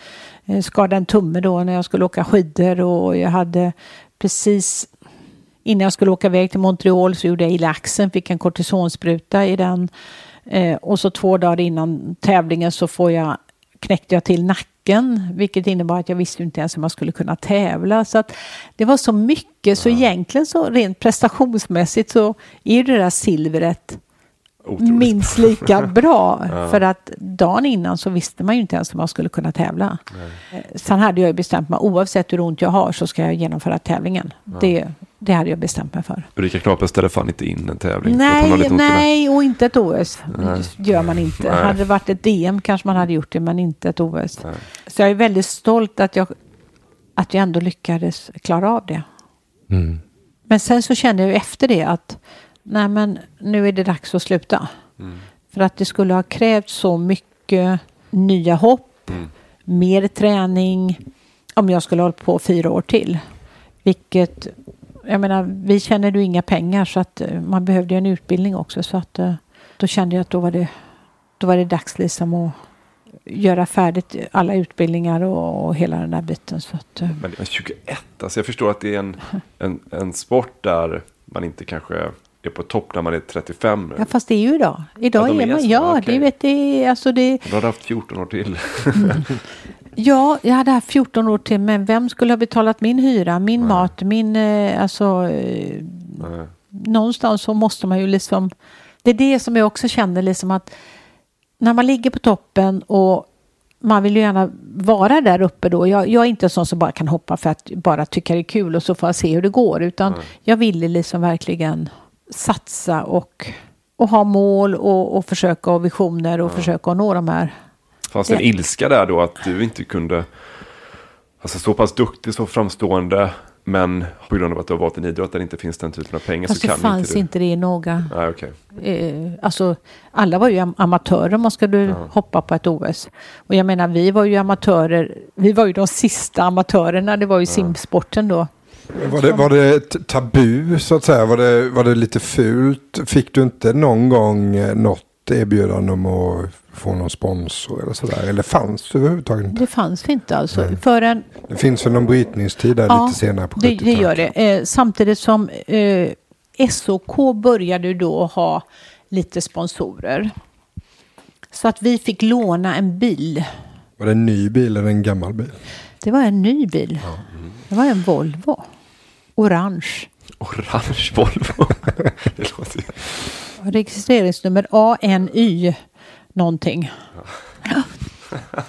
eh, skadade en tumme då när jag skulle åka skidor. Och jag hade precis innan jag skulle åka iväg till Montreal så gjorde jag illa axeln, fick en kortisonspruta i den. Eh, och så två dagar innan tävlingen så får jag, knäckte jag till nacken, vilket innebar att jag visste inte ens om jag skulle kunna tävla. Så att det var så mycket, så egentligen så rent prestationsmässigt så är ju det där silvret minst lika bra. Ja. För att dagen innan så visste man ju inte ens om man skulle kunna tävla. Eh, Sen hade jag ju bestämt mig, oavsett hur ont jag har så ska jag genomföra tävlingen. Ja. Det, det hade jag bestämt mig för. Ulrika Knape ställer fan inte in en tävling. Nej, nej, och inte ett OS. Nej. gör man inte. Nej. Hade det varit ett DM kanske man hade gjort det, men inte ett OS. Så jag är väldigt stolt att jag, att jag ändå lyckades klara av det. Mm. Men sen så kände jag ju efter det att nej men nu är det dags att sluta. Mm. För att det skulle ha krävt så mycket nya hopp, Mm. mer träning om jag skulle ha hållit på fyra år till. Vilket, jag menar, vi tjänade ju inga pengar så att eh, man behövde ju en utbildning också. Så att eh, då kände jag att då var det, då var det dags liksom att göra färdigt alla utbildningar och, och hela den där biten. Så att, eh, Men 21, alltså jag förstår att det är en, en, en sport där man inte kanske är på topp när man är 35 nu. ja, fast det är ju idag. Idag Ja, är är man, ja, okej. det vet det, alltså det, Då har du haft 14 år till. Ja, jag hade haft 14 år till, men vem skulle ha betalat min hyra, min mat, min, eh, alltså, eh, Nej. någonstans så måste man ju liksom, det är det som jag också känner liksom att när man ligger på toppen och man vill ju gärna vara där uppe då. Jag, jag är inte en sån som bara kan hoppa för att bara tycka det är kul och så får jag se hur det går. Utan Mm. jag ville liksom verkligen satsa och, och ha mål och, och försöka ha visioner och försöka nå de här. Fanns det en Ja. ilska där då att du inte kunde, alltså så pass duktig, så framstående, men på grund av att du har valt en idrott där det inte finns den typen av pengar Fast så det kan fanns inte inte, du. det i några... Nej, okej. Eh, alltså, alla var ju am- amatörer om man skulle hoppa på ett OS. Och jag menar, vi var ju amatörer. Vi var ju de sista amatörerna. Det var ju simsporten då. Var det, var det ett tabu så att säga? Var det, var det lite fult? Fick du inte någon gång eh, något erbjudande om att få någon sponsor eller sådär? Eller fanns det överhuvudtaget inte? Det fanns inte alltså. Förrän, Det finns väl någon brytningstid där lite senare på det, 70-talet? det gör det. Eh, samtidigt som eh, SOK började då ha lite sponsorer. Så att vi fick låna en bil. Var det en ny bil eller en gammal bil? Det var en ny bil. Det var en Volvo. Orange. Orange Volvo. det låter. Registreringsnummer ANY någonting.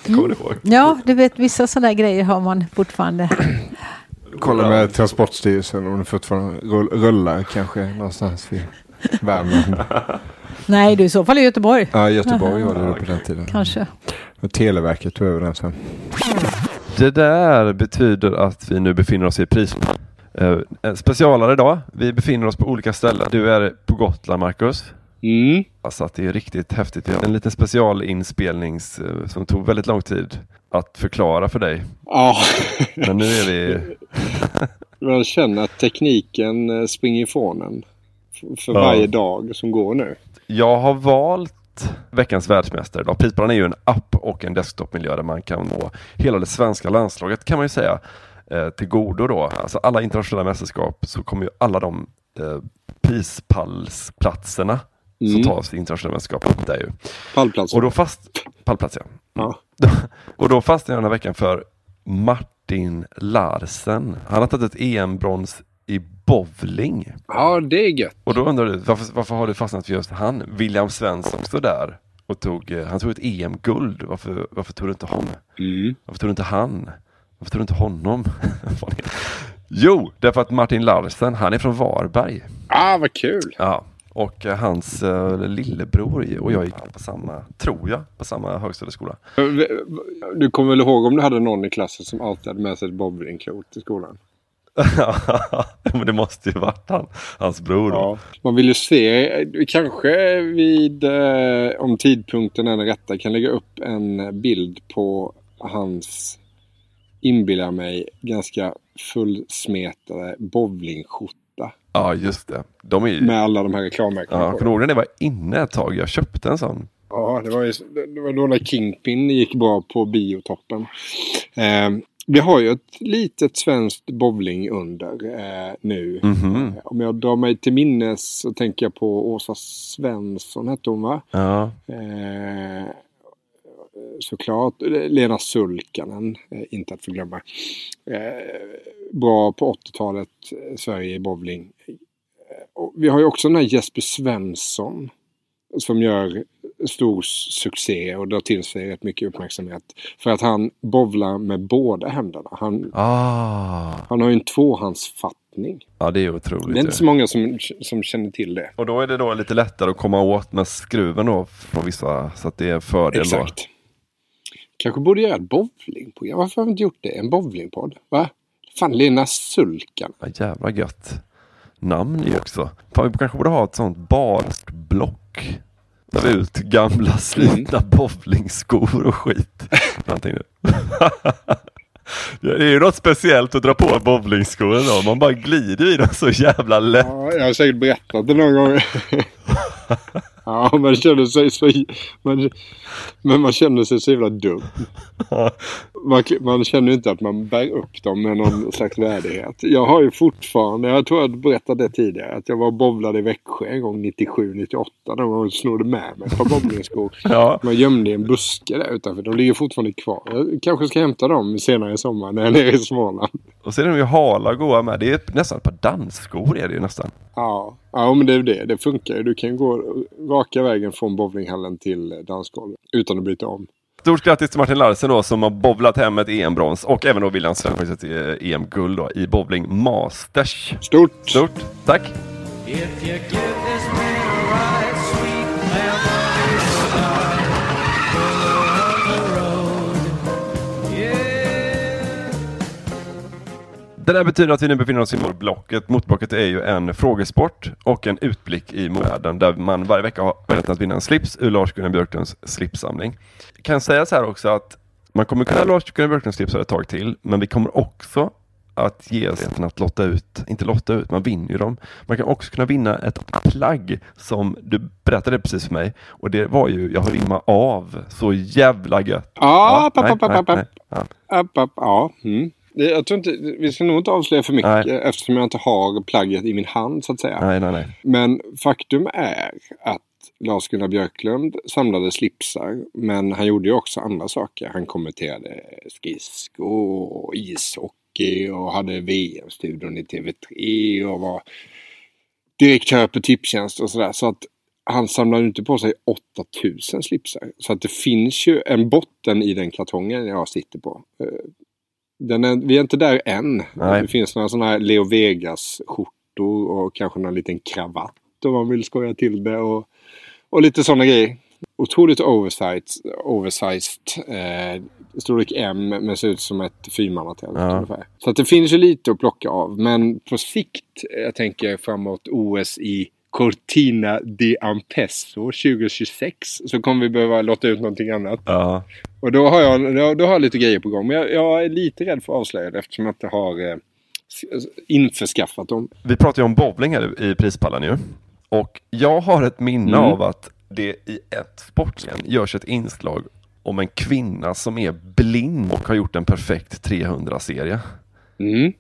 Kommer du ihåg? Ja, du vet vissa sådana grejer har man fortfarande. Kolla med Transportstyrelsen om det fortfarande rull- rullar kanske någonstans vid Värmland. Nej, du i så fall i Göteborg. Ja, Göteborg var det på den tiden. Kanske. Och Televerket tog över den sen. Det där betyder att vi nu befinner oss i pris. Eh, en specialare idag. Vi befinner oss på olika ställen. Du är på Gotland, Marcus. Mm. Alltså att det är riktigt häftigt. Vi har en liten specialinspelning eh, som tog väldigt lång tid att förklara för dig. Ja. Men nu är vi... Man känner att tekniken eh, springer ifrån en. För Ja. varje dag som går nu. Jag har valt veckans världsmästare idag. Är ju en app och en desktopmiljö där man kan nå hela det svenska landslaget kan man ju säga eh, till godo då. Alltså alla internationella mästerskap så kommer ju alla de eh, prispallsplatserna som Mm. tas i internationella mästerskap där ju. Pallplatser. Och då fast... Pallplats ja. Ja. och då fastnade jag den här veckan för Martin Larsen. Han har tagit ett EM-brons i bowling. Ja, det är gött. Och då undrar du, varför, varför har du fastnat för just han? William Svensson också där. Och tog, eh, han tog ett EM-guld. Varför, varför tog du inte honom? Mm. Varför tog du inte han? Varför tog du inte honom? jo, därför att Martin Larsen, han är från Varberg. Ah, vad kul. Ja, och eh, hans eh, lillebror och jag gick på samma, tror jag, på samma högstadieskola. Du kommer väl ihåg om du hade någon i klassen som alltid hade med sig ett bowlingklot till skolan? Men det måste ju varit han, hans bror då. Ja. Man vill ju se, eh, kanske vid, eh, om tidpunkten är den rätta, kan lägga upp en bild på hans, inbillar mig, ganska fullsmetade bowlingskjorta. Ja, just det. De är. Med alla de här reklammärkena Ja, på. kommer du ihåg var inne ett tag? Jag köpte en sån. Ja, det var, ju, det var då när Kingpin gick bra på biotoppen. Eh, vi har ju ett litet svenskt bowling under eh, nu. Mhm. Eh, om jag drar mig till minnes så tänker jag på Åsa Svensson hette hon va? Ja. Eh, såklart. Lena Sulkanen, eh, inte att förglömma. Eh, bra på 80-talet, eh, Sverige i bowling. Och vi har ju också den här Jesper Svensson. Som gör stor succé och drar till sig rätt mycket uppmärksamhet. För att han bowlar med båda händerna. Han, Ah. han har ju en tvåhandsfattning. Ja, det är otroligt. Det är inte så många som, som känner till det. Och då är det då lite lättare att komma åt med skruven då från vissa, så att det är en fördel Exakt. Kanske borde göra ett bowlingprogram. Varför har vi inte gjort det? En bowlingpodd? Va? Fan, Lena Sulkan. Ja, jävla gött. Namn ju också. Fan, vi kanske borde ha ett sånt barblock. Där vi ut gamla slitna bowlingskor och skit. Någonting Det är ju något speciellt att dra på bowlingskorna då. Man bara glider i dem så jävla lätt. Ja, jag har säkert berättat det någon gång. ja, man känner sig så... Man, men man känner sig så jävla dum. Man, man känner inte att man bär upp dem med någon slags värdighet. Jag har ju fortfarande, jag tror jag berättade det tidigare, att jag var bowlade i Växjö en gång 97-98. När man snodde med mig ett par bowlingskor. Ja. Man gömde i en buske där utanför. De ligger fortfarande kvar. Jag kanske ska hämta dem senare i sommar när jag är nere i Småland. Och så är de ju hala och goa med. Det är nästan ett par dansskor är det ju nästan. Ja, ja men det är ju det. Det funkar ju. Du kan gå raka vägen från bowlinghallen till dansgolvet utan att byta om. Stort grattis till Martin Larsen då som har bowlat hem ett EM-brons och även då William Svensson faktiskt eh, EM-guld då i bowling masters. Stort! Stort, tack! Det där betyder att vi nu befinner oss i målblocket. Motblocket är ju en frågesport och en utblick i modevärlden där man varje vecka har möjlighet att vinna en slips ur Lars-Gunnar Björklunds slipssamling. Kan säga så här också att man kommer kunna Lars-Gunnar Björklunds slipsar ett tag till, men vi kommer också att ge rätten att lotta ut, inte lotta ut, man vinner ju dem. Man kan också kunna vinna ett plagg som du berättade precis för mig och det var ju, jag har rimma av, så jävla gött. Ja, nej, nej, nej, ja. App, ja. Mm. Jag tror inte, vi ska nog inte avslöja för mycket Nej. eftersom jag inte har plagget i min hand så att säga. Nej, nej, nej. Men faktum är att Lars-Gunnar Björklund samlade slipsar. Men han gjorde ju också andra saker. Han kommenterade skridskor och ishockey och hade VM-studion i TV3 och var direktör på Tipstjänst och sådär. Så att han samlade inte på sig 8000 slipsar. Så att det finns ju en botten i den kartongen jag sitter på. Är, vi är inte där än. Nej. Det finns några sådana här Leo Vegas-skjortor och kanske någon liten kravatt om man vill skoja till det. Och, och lite sådana grejer. Otroligt oversized. oversized eh, storlek M men ser ut som ett fyrmannatält Ja. ungefär. Så att det finns ju lite att plocka av. Men på sikt, jag tänker framåt OS i Cortina di Ampezzo 2026 så kommer vi behöva låta ut någonting annat. Ja. Och då har jag, då, då har jag lite grejer på gång. Men jag, jag är lite rädd för att avslöja det eftersom jag inte har eh, införskaffat dem. Vi pratar ju om bowling här i prispallen ju. Och jag har ett minne Mm. av att det i ett sportgren görs ett inslag om en kvinna som är blind och har gjort en perfekt 300-serie. Mm.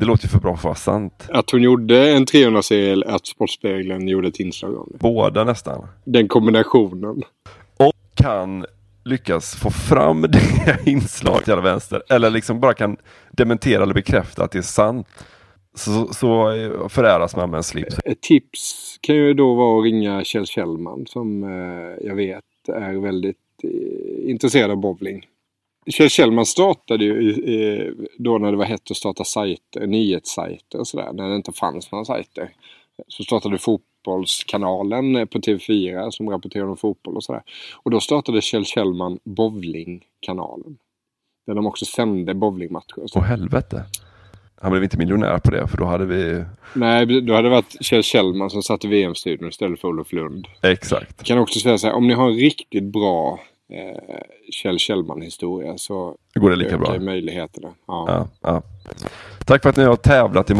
Det låter ju för bra för att vara sant. Att hon gjorde en 300-serie eller att Sportspegeln gjorde ett inslag om det. Båda nästan. Den kombinationen. Och kan lyckas få fram det inslaget till alla vänster. Eller liksom bara kan dementera eller bekräfta att det är sant. Så, så föräras man med en slips. Ett tips kan ju då vara att ringa Kjell Kjellman som eh, jag vet är väldigt eh, intresserad av bowling. Kjell Kjellman startade ju eh, då när det var hett att starta sajter, nyhetssajter och sådär. När det inte fanns några sajter. Så startade Fotbollskanalen på TV4 som rapporterade om fotboll och sådär. Och då startade Kjell Kjellman Bowlingkanalen. Där de också sände bowlingmatcher. Åh helvete. Han blev inte miljonär på det för då hade vi... Nej, då hade det varit Kjell Kjellman som satt i VM-studion istället för Olof Lund. Exakt. Jag kan också säga så här, om ni har en riktigt bra eh, Kjell Kjellman-historia så Då går det lika bra. möjligheterna. Ja. Ja, ja. Tack för att ni har tävlat i.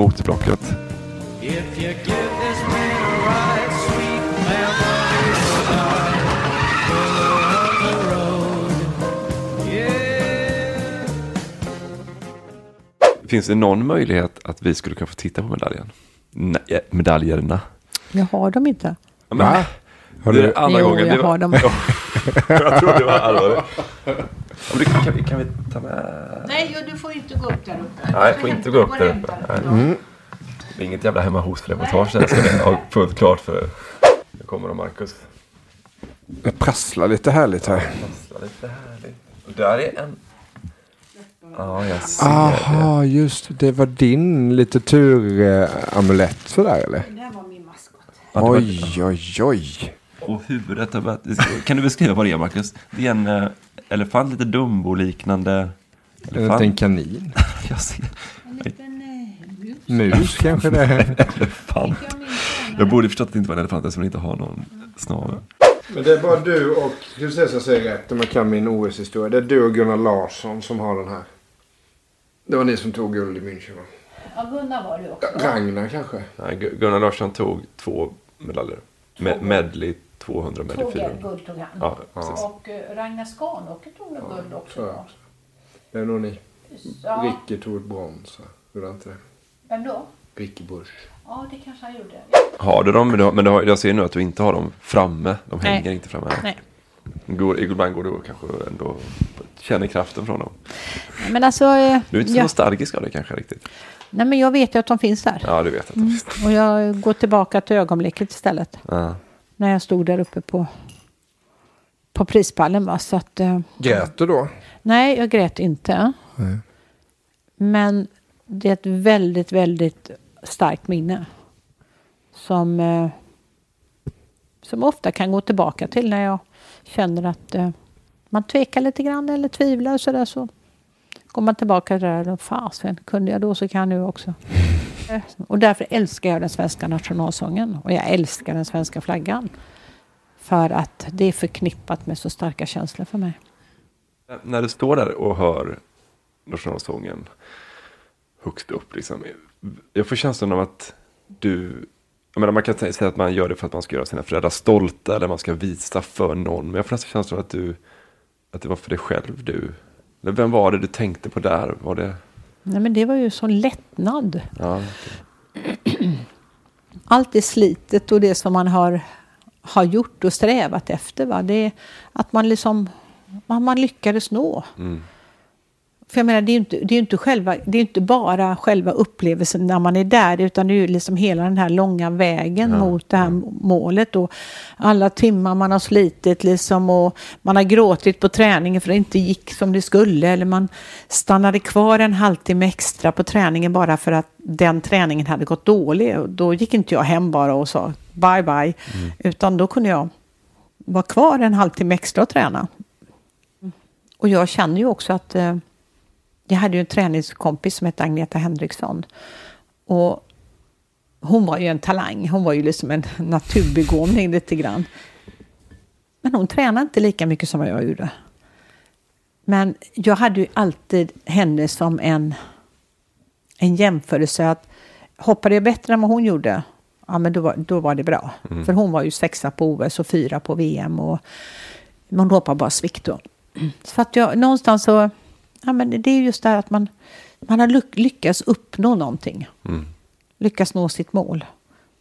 Yeah. Finns det någon möjlighet att vi skulle kunna få titta på medaljen? Nej, medaljerna. Jag har dem inte. Men, Har det är du- andra Jo, gången. jag det har dem. jag tror det var allvarligt. Du, kan, kan vi ta med? Nej, du får inte gå upp där uppe. Nej, jag får inte gå upp där uppe. Mm. Det är inget jävla hemma hos-reportage. Det ska ha fullt klart för. Nu kommer de Marcus. Det prasslar lite härligt här. Prasslar lite härligt. Och där är en... Ja, jag ser det. Aha, just det. Det var din lite turamulett sådär eller? Det här var min maskot. Ja, det Oj, oj, oj. Och huvudet har börjat... Kan du beskriva vad det är, Marcus? Det är en eh, elefant, lite Dumbo-liknande En liten kanin. Jag ser. En liten eh, mus. Mus kanske det är. Elefant. Jag borde förstått att det inte var en elefant eftersom den inte har någon snavel. Men det är bara du och, ska vi se så jag säger rätt, om jag kan min OS-historia. Det är du och Gunnar Larsson som har den här. Det var ni som tog guld i München va? Ja, Gunnar var det också. Ragnar kanske? Nej, Gu- Gunnar Larsson tog två medaljer. Me- medley 200, medley Två 400. guld tog han. Ja, precis. Och eh, Ragnar Skanåker tog nog guld också. tror jag också. Det är nog ni. Ja. Ricky tog ett brons. Gjorde han inte det? Vem då? Ricky Bush. Ja, det kanske han gjorde. Har du dem? Men, jag ser nu att du inte har dem framme. De Nej. hänger inte framme. Nej. Går, ibland går det att kanske ändå känner kraften från dem. Men alltså... eh, Du är inte så jag, nostalgisk av det kanske riktigt. nej, men jag vet ju att de finns där. Ja, du vet att de Mm. finns. Och jag går tillbaka till ögonblicket istället. Ja. När jag stod där uppe på på prispallen. Va? Så att, eh, Grät du då? nej, jag grät inte. Nej. Men det är ett väldigt, väldigt starkt minne. Som, eh, som ofta kan gå tillbaka till när jag känner att eh, man tvekar lite grann eller tvivlar och sådär. Så går man tillbaka till det där. Fasen, kunde jag då så kan jag nu också. Och därför älskar jag den svenska nationalsången. Och jag älskar den svenska flaggan. För att det är förknippat med så starka känslor för mig. När du står där och hör nationalsången högst upp, liksom, jag får känslan av att du, jag menar, man kan säga att man gör det för att man ska göra sina föräldrar stolta eller man ska visa för någon, men jag får nästan känslan av att du, att det var för dig själv du, eller vem var det du tänkte på där? Var det, Nej, men det var ju sån lättnad. ja, allt det slitet och det som man har, har gjort och strävat efter. Va? Det att man liksom man, man lyckades nå. mm. För jag menar, det är ju inte, det är inte, själva, det är inte bara själva upplevelsen när man är där, utan det är ju liksom hela den här långa vägen Ja, mot det här målet. Och alla timmar man har slitit liksom och man har gråtit på träningen för det inte gick som det skulle. Eller man stannade kvar en halvtimme extra på träningen bara för att den träningen hade gått dålig. Och då gick inte jag hem bara och sa bye bye. Utan då kunde jag vara kvar en halvtimme extra och träna. Och jag känner ju också att eh, jag hade ju en träningskompis som hette Agneta Henriksson. Och hon var ju en talang. Hon var ju liksom en naturbegåvning lite grann. Men hon tränade inte lika mycket som jag gjorde. Men jag hade ju alltid henne som en, en jämförelse. att Hoppade jag bättre än vad hon gjorde, ja men då var, då var det bra. Mm. För hon var ju sexa på OS och fyra på VM. Och, men hon hoppade bara svikt då. Så att jag någonstans så, ja men det är just det här att man, man har lyck- lyckats uppnå någonting. Mm. Lyckas nå sitt mål.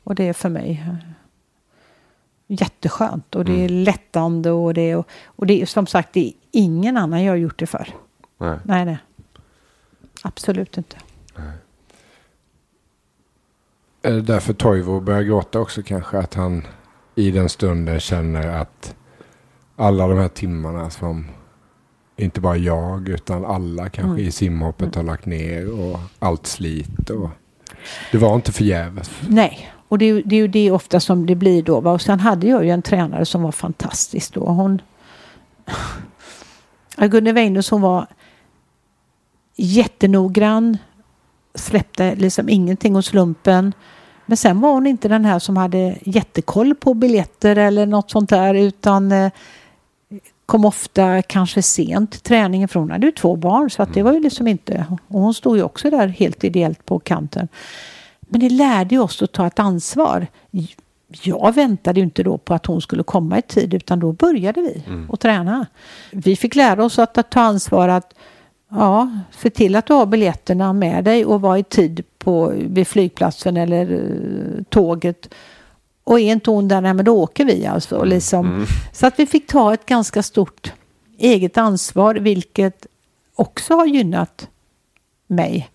Och det är för mig eh, jätteskönt och det är lättande och det är, och det är som sagt, det är ingen annan jag har gjort det för. Nej. Nej, nej. Absolut inte. Är det därför Toivo börjar gråta också kanske? Att han i den stunden känner att alla de här timmarna som inte bara jag utan alla kanske Mm. i simhoppet har lagt ner och allt slit. Och det var inte förgäves. Nej, och det är, ju- det är ju det ofta som det blir då. va. Och sen hade jag ju en tränare som var fantastisk då. Hon... Ja, Gunnel Weinus hon var jättenoggrann. Släppte liksom ingenting hos slumpen. Men sen var hon inte den här som hade jättekoll på biljetter eller något sånt där. Utan eh, kom ofta kanske sent till träningen. För hon hade ju två barn. Så att det var ju liksom inte... Och hon stod ju också där helt ideellt på kanten. Men det lärde ju oss att ta ett ansvar. Jag väntade ju inte då på att hon skulle komma i tid utan då började vi Mm. att träna. Vi fick lära oss att, att ta ansvar att ja, se till att du har biljetterna med dig och vara i tid på, vid flygplatsen eller eh, tåget. Och är inte hon där, nej, men då åker vi alltså. Liksom. Mm. Så att vi fick ta ett ganska stort eget ansvar vilket också har gynnat mig.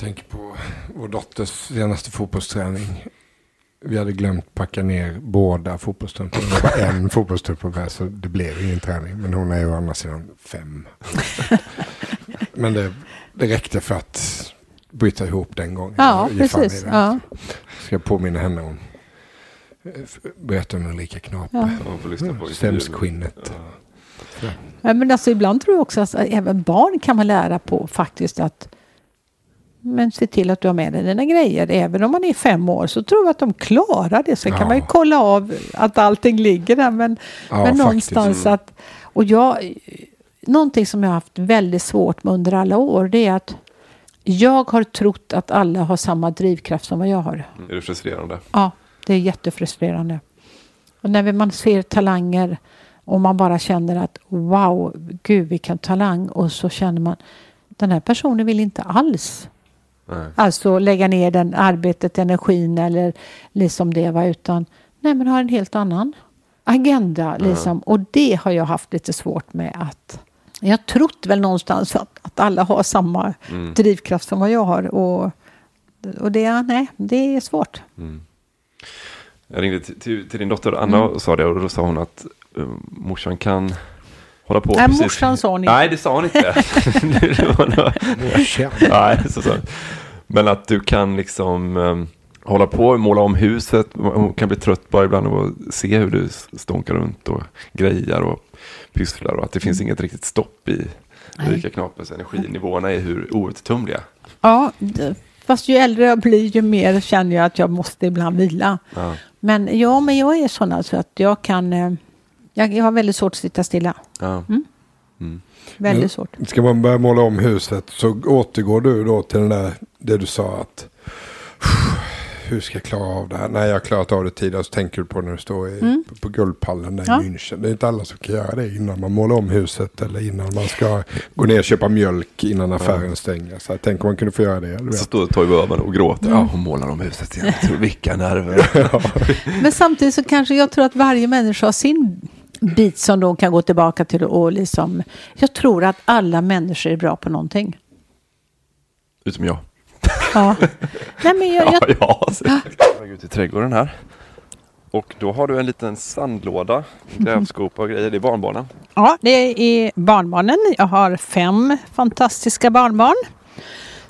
Tänk på vår dotters senaste fotbollsträning. Vi hade glömt packa ner båda fotbollstrumporna. Det var en fotbollstrumpa per så det blev ingen träning. Men hon är ju å andra sidan fem. Men det, det räckte för att bryta ihop den gången. Ja, precis. Ja. Ska jag påminna henne om. Berätta om Ulrika Knape. Ja. Ja, på Stämskinnet. Ja, men alltså, ibland tror jag också att även barn kan man lära på faktiskt att men se till att du har med dig dina grejer. Även om man är fem år så tror jag att de klarar det. Sen kan Ja. man ju kolla av att allting ligger där. Men, Ja, men någonstans Mm. att... Och jag, någonting som jag har haft väldigt svårt med under alla år det är att jag har trott att alla har samma drivkraft som vad jag har. Är det frustrerande? Ja, det är jättefrustrerande. Och när man ser talanger och man bara känner att wow, gud vilken talang och så känner man den här personen vill inte alls Nej. alltså lägga ner den arbetet, energin eller liksom det va, utan nej men har en helt annan agenda liksom. Och det har jag haft lite svårt med att jag har trott väl någonstans att, att alla har samma Mm. drivkraft som vad jag har och, och det, nej, det är svårt. Mm. Jag ringde till, till, din dotter Anna Mm. och sa det och då sa hon att uh, morsan kan hålla på Nej, precis. morsan sa hon inte. Nej, det sa hon inte. Morsan. Nej, så sa hon. Men att du kan liksom um, hålla på och måla om huset. Hon kan bli trött bara ibland att se hur du stånkar runt och grejar och pysslar och att det finns inget riktigt stopp i. Ulrika Knapes energinivåerna är hur outtömliga. Ja, fast ju äldre jag blir ju mer känner jag att jag måste ibland vila. Ja. Men ja, men jag är sån alltså att jag kan... eh, Jag, jag har väldigt svårt att sitta stilla. Ja. Mm. Mm. Väldigt svårt. Ska man börja måla om huset så återgår du då till den där, det du sa att hur ska jag klara av det här? Nej, jag har klarat av det tidigare. Så tänker du på när du står i, Mm. på, på guldpallen där Ja. i München. Det är inte alla som kan göra det innan man målar om huset eller innan man ska gå ner och köpa mjölk innan affären stänger. Så jag tänker man kunde få göra det. Du Så vet. står Toivo Öhman och gråter. Mm. Ja, hon målar om huset igen. Vilka nerver. Men samtidigt så kanske jag tror att varje människa har sin bit som de kan gå tillbaka till och liksom... Jag tror att alla människor är bra på någonting. Utom jag. Ja. Nej, men jag, jag, Ja, ja. Jag ut i trädgården här. Och då har du en liten sandlåda, en grävskopa och grejer. Det är barnbarnen. Ja, det är barnbarnen. Jag har fem fantastiska barnbarn.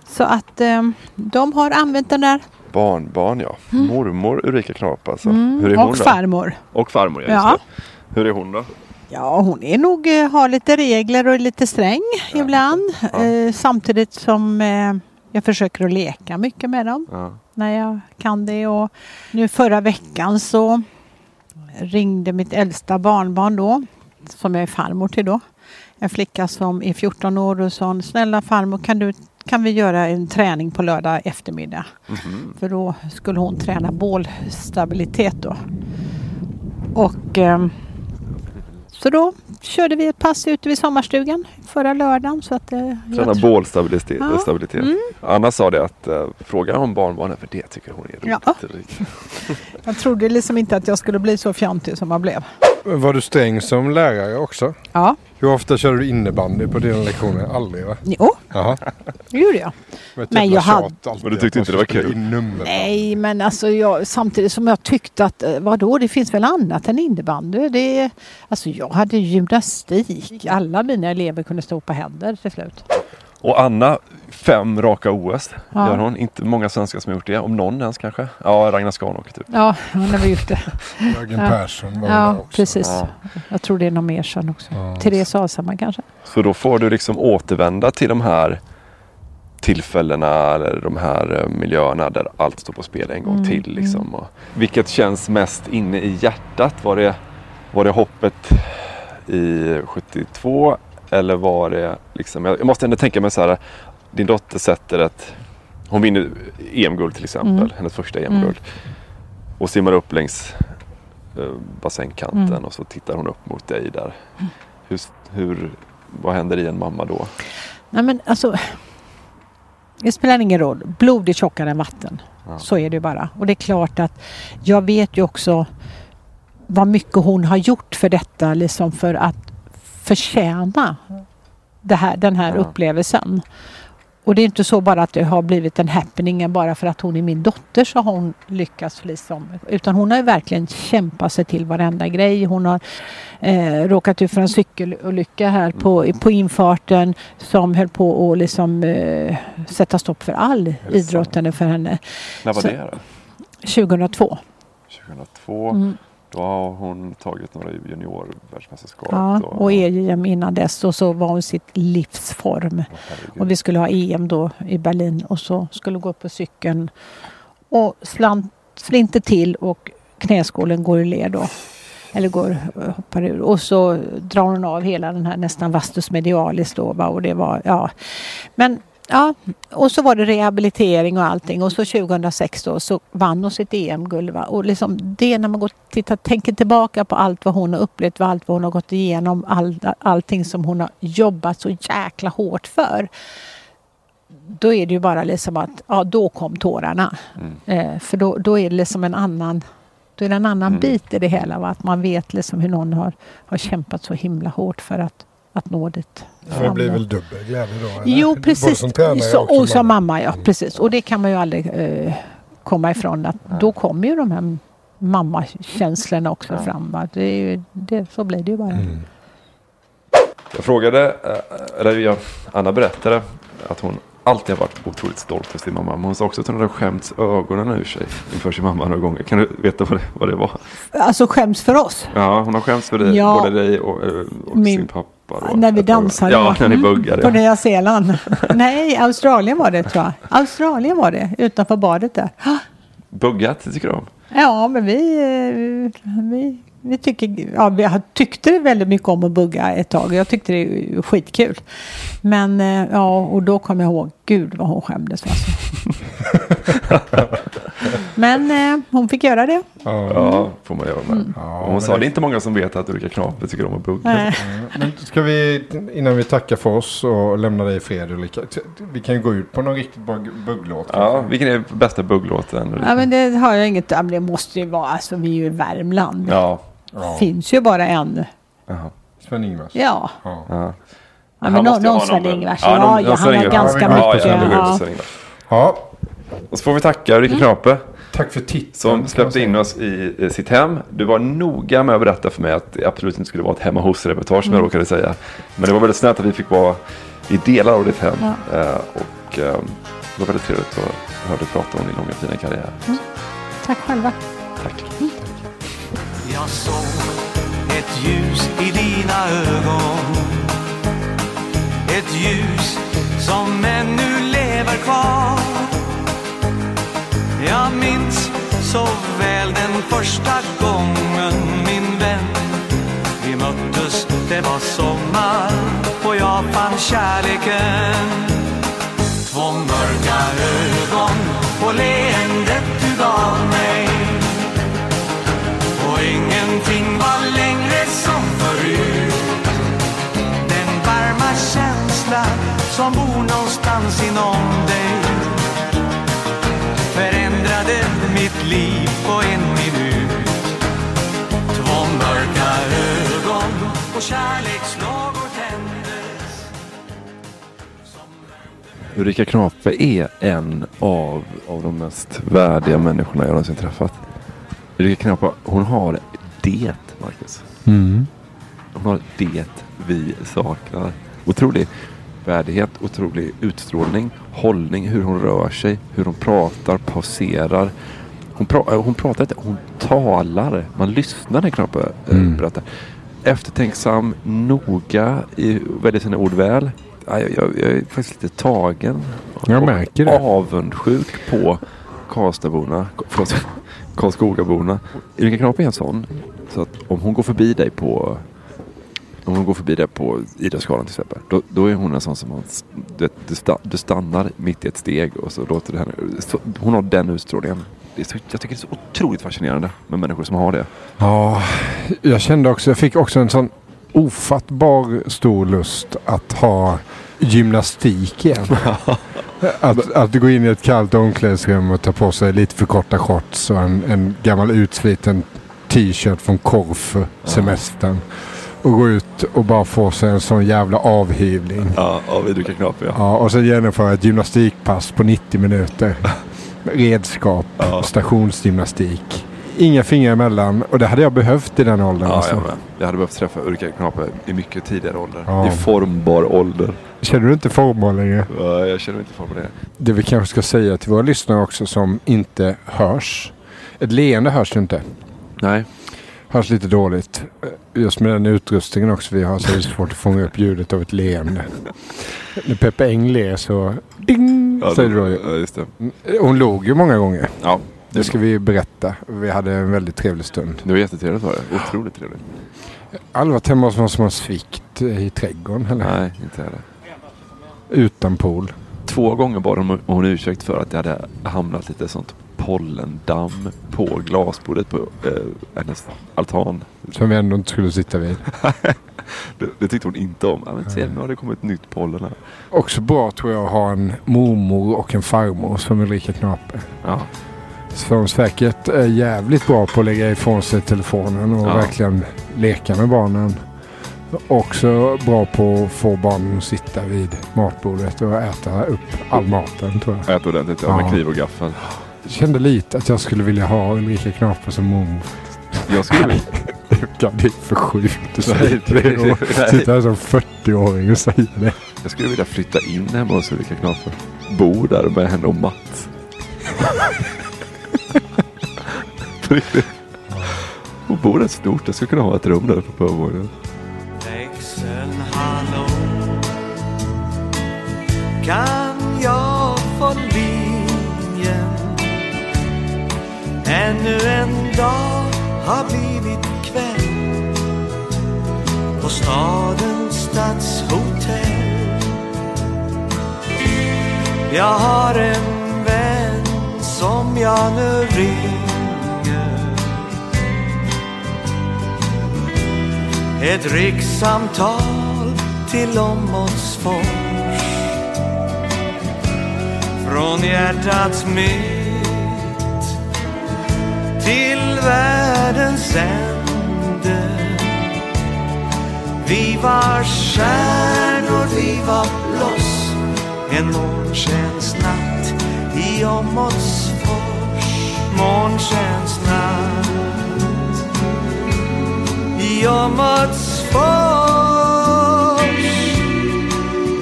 Så att eh, de har använt den där. Barnbarn ja. Mormor Ulrika Knap alltså. Mm, Hur är hon och då? farmor. Och farmor, ja. Ja. Hur är hon då? Ja, hon är nog, eh, har lite regler och är lite sträng ibland. Eh, samtidigt som eh, jag försöker att leka mycket med dem Ja. när jag kan det. Och nu förra veckan så ringde mitt äldsta barnbarn då, som jag är farmor till då. En flicka som är 14 år och sa snälla farmor kan, du, kan vi göra en träning på lördag eftermiddag? Mhm. För då skulle hon träna bålstabilitet då. Och ehm, så då körde vi ett pass ute vid sommarstugan förra lördagen. Så att, eh, Träna bålstabilitet. Ja. stabilitet. Mm. Anna sa det att uh, fråga om barnbarnen för det tycker hon är roligt. Ja. Jag trodde liksom inte att jag skulle bli så fjantig som jag blev. Var du sträng som lärare också? Ja. Hur ofta körde du innebandy på dina lektioner? Aldrig va? Jo, Jaha. det gjorde jag. Men, ett Men jag hade- Men du tyckte inte det var kul? Nej, men alltså jag, samtidigt som jag tyckte att eh, vadå, det finns väl annat än innebandy. Det, alltså jag hade gymnastik. Alla mina elever kunde stå på händer till slut. Och Anna, fem raka OS Ja. gör hon. Inte många svenskar som har gjort det. Om någon ens kanske. Ja, Ragnar Skanåker typ. Ja, hon har väl gjort det. Jörgen Persson var Ja, också. precis. Ja. Jag tror det är någon mer sen också. Therese Alshammar kanske. Så då får du liksom återvända till de här tillfällena eller de här eh, miljöerna där allt står på spel en gång Mm, till. Liksom. Och vilket känns mest inne i hjärtat? Var det, var det hoppet i 72 eller var det liksom, jag jag måste ändå tänka mig så här, din dotter sätter ett, hon vinner EM-guld till exempel, Mm. hennes första EM-guld. Och simmar upp längs eh, bassängkanten Mm. och så tittar hon upp mot dig där. Hur, hur, vad händer i en mamma då? Nej men alltså. Det spelar ingen roll. Blod är tjockare än vatten. Ja. Så är det bara. Och det är klart att jag vet ju också vad mycket hon har gjort för detta. Liksom för att förtjäna här, den här Ja. upplevelsen. Och det är inte så bara att det har blivit en happening bara för att hon är min dotter så har hon lyckats. Liksom. Utan hon har ju verkligen kämpat sig till varenda grej. Hon har eh, råkat ut för en cykelolycka här på, på infarten som höll på att liksom, eh, sätta stopp för all idrottande för henne. När var Så- det då? 2002. 2002. Mm. Då har hon tagit några juniorvärldsmästerskap. Ja, och EM innan dess och så var hon sitt livsform. Och vi skulle ha EM då i Berlin och så skulle gå upp på cykeln och slant, slinter till och knäskålen går ur led då. Eller går, hoppar ur. Och så drar hon av hela den här nästan vastus medialis då. Va? Och det var, ja. Men ja, och så var det rehabilitering och allting. Och så 2006 då så vann hon sitt EM-guld. Och liksom det när man går tittar, tänker tillbaka på allt vad hon har upplevt, allt vad hon har gått igenom, all, allting som hon har jobbat så jäkla hårt för. Då är det ju bara liksom att, ja då kom tårarna. Eh, för då, då är det liksom en annan då är det en annan bit i det hela. Va? Att man vet liksom hur någon har, har kämpat så himla hårt för att, att nå dit. För det blir väl dubbel glädje då? eller? Jo, precis. Så, och som och som mamma. ja. Precis. Och det kan man ju aldrig eh, komma ifrån. Att Då kommer ju de här mammakänslorna också fram. va. Det är ju, det, så blir det ju bara. Jag frågade, eh, eller jag, Anna berättade att hon alltid har varit otroligt stolt över sin mamma. Men hon sa också att hon hade skämts ögonen ur sig inför sin mamma några gånger. Kan du veta vad det, vad det var? Alltså skäms för oss. Ja, hon har skämts för dig, Ja. både dig och, eh, och Min- sin pappa. Då. När vi dansade. Ja, när ni buggade. På Nya Zeeland. Nej, Australien var det tror jag. Australien var det, utanför badet där. Buggat, tycker du om? Ja, men vi, vi, vi, tycker, ja, vi tyckte väldigt mycket om att bugga ett tag. Jag tyckte det var skitkul. Men eh, ja, och då kom jag ihåg, gud vad hon skämdes. Alltså. men eh, hon fick göra det. Ja, får man göra med. Mm. Och hon sa, det- är inte många som vet att Ulrika Knape tycker om att bugga. Nej. Men ska vi, innan vi tackar för oss och lämnar dig i fred Ulrika. Vi kan ju gå ut på någon riktigt bra bugglåt. Ja, vilken är bästa bugglåten? Ja, men det har jag inget. Ja, men det måste ju vara, alltså vi är ju i Värmland. Ja. Det finns ju bara en. Sven-Ingvars. Ja. Ja. Ja. Ja, men någon, någon Sven-Ingvars. Ja, någon- ja, någon han har ganska Ja, mycket. Ja, jag Ja. ja. Ja. Och så får vi tacka Ulrika Knape. Tack för titeln. Som släppte in oss i sitt hem. Du var noga med att berätta för mig att det absolut inte skulle vara ett hemma hos-reportage som jag Mm. råkade säga. Men det var väldigt snällt att vi fick vara i delar av ditt hem. Ja. Eh, och eh, det var väldigt trevligt att höra dig prata om din långa fina karriär. Tack själva. Tack. Jag såg ett ljus i dina ögon ett ljus som ännu lever kvar. Jag minns så väl den första gången min vän. Vi möttes, det var sommar och jag fann kärleken. Två mörka ögon och leendet du gav mig. Som bor någonstans inom dig Förändrade mitt liv på en minut Två mörka ögon och kärlekslågor tändes Ulrika Knape är en av, av de mest värdiga människorna jag någonsin träffat. Ulrika Knape, hon har det, Marcus. Mm. Hon har det vi saknar. Otrolig värdighet, otrolig utstrålning, hållning, hur hon rör sig, hur hon pratar, pauserar. Hon, pra, äh, hon pratar inte, hon talar. Man lyssnar när Knape äh, Mm. berättar. Eftertänksam, noga, i, väljer sina ord väl. Ja, Jag, jag, jag är faktiskt lite tagen. Jag märker det. Avundsjuk på Karlstadborna, förlåt, Karlskogaborna. Ulrika Knape är en sån. Så att om hon går förbi dig på om hon går förbi dig på Idrottsgalan till exempel. Då, då är hon en sån som man, du, du, sta, du stannar mitt i ett steg och så låter du henne. Så, hon har den utstrålningen. Det är så, jag tycker det är så otroligt fascinerande med människor som har det. Ja, jag kände också, jag fick också en sån ofattbar stor lust att ha gymnastik igen. att, att gå in i ett kallt omklädningsrum och ta på sig lite för korta shorts och en, en gammal utsliten t-shirt från Korfu, semestern. Och gå ut och bara få sig en sån jävla avhyvling. Ja, av Ulrika Knape ja. Ja, och sen genomföra ett gymnastikpass på 90 minuter. Redskap, stationsgymnastik. Inga fingrar emellan och det hade jag behövt i den åldern. Ja, alltså. jag med. Jag hade behövt träffa Ulrika Knape i mycket tidigare ålder. Ja. I formbar ålder. Känner du inte formbar längre? Ja, jag känner mig inte formbar längre. Det vi kanske ska säga till våra lyssnare också som inte hörs. Ett leende hörs ju inte. Nej. Hörs lite dåligt. Just med den utrustningen också vi har så är det svårt att fånga upp ljudet av ett leende. När Peppe Eng ler så ding Ja, säger du då. ja, just det. Hon låg ju många gånger. Ja. Det ska vi berätta. Vi hade en väldigt trevlig stund. Det var jättetrevligt var det. Otroligt trevligt. Aldrig varit hemma hos någon som har svikt i trädgården heller. Nej, inte heller. Utan pool. Två gånger bad hon om ursäkt för att det hade hamnat lite sånt pollendamm på glasbordet på eh, hennes altan. Som vi ändå inte skulle sitta vid. det, det tyckte hon inte om. Ja, men se, nu har det kommit nytt pollen här. Också bra tror jag att ha en mormor och en farmor som Ulrika Knape. Ja. Som säkert är jävligt bra på att lägga ifrån sig telefonen och Ja. verkligen leka med barnen. Också bra på att få barnen att sitta vid matbordet och äta upp all maten tror jag. Ät ordentligt, ja, med kniv och gaffel. Kände lite att jag skulle vilja ha Ulrika Knape som mormor. Jag skulle vilja... Ja, det är för sjukt att säga det. Sitta här som 40-åring och säga det. Jag skulle vilja flytta in hemma hos Ulrika Knape. Bo där med henne och Mats. På riktigt. Och bo rätt stort. Jag skulle kunna ha ett rum där på övervåningen. Växelhallå Kan Ännu en dag har blivit kväll På stadens stadshotell. Jag har en vän som jag nu ringer. Ett rikssamtal till Åmotsfors Från hjärtats mitt sände. Vi var stjärnor, vi var bloss En månskensnatt i Åmotsfors. Månskensnatt i Åmotsfors.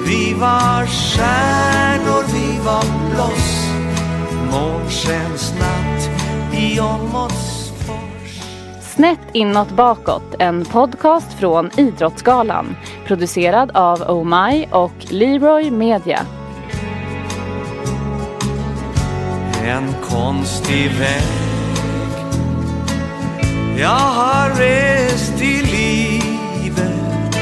Vi var stjärnor, vi var bloss Månskensnatt i Åmotsfors. Snett inåt bakåt, en podcast från Idrottsgalan. Producerad av Oh My och Leroy Media. En konstig väg Jag har rest i livet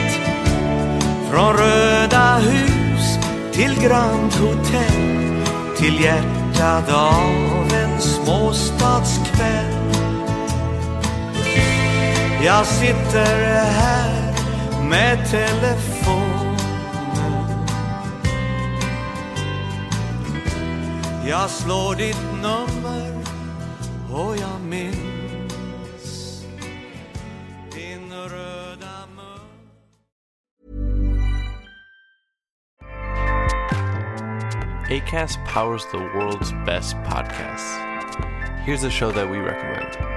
Från Röda hus till Grand Hotel Till hjärtat av en småstadskväll Jag sitter här med telefonen Jag slår ditt nummer och jag minns din röda mun ACAST powers the world's best podcasts. Here's a show that we recommend.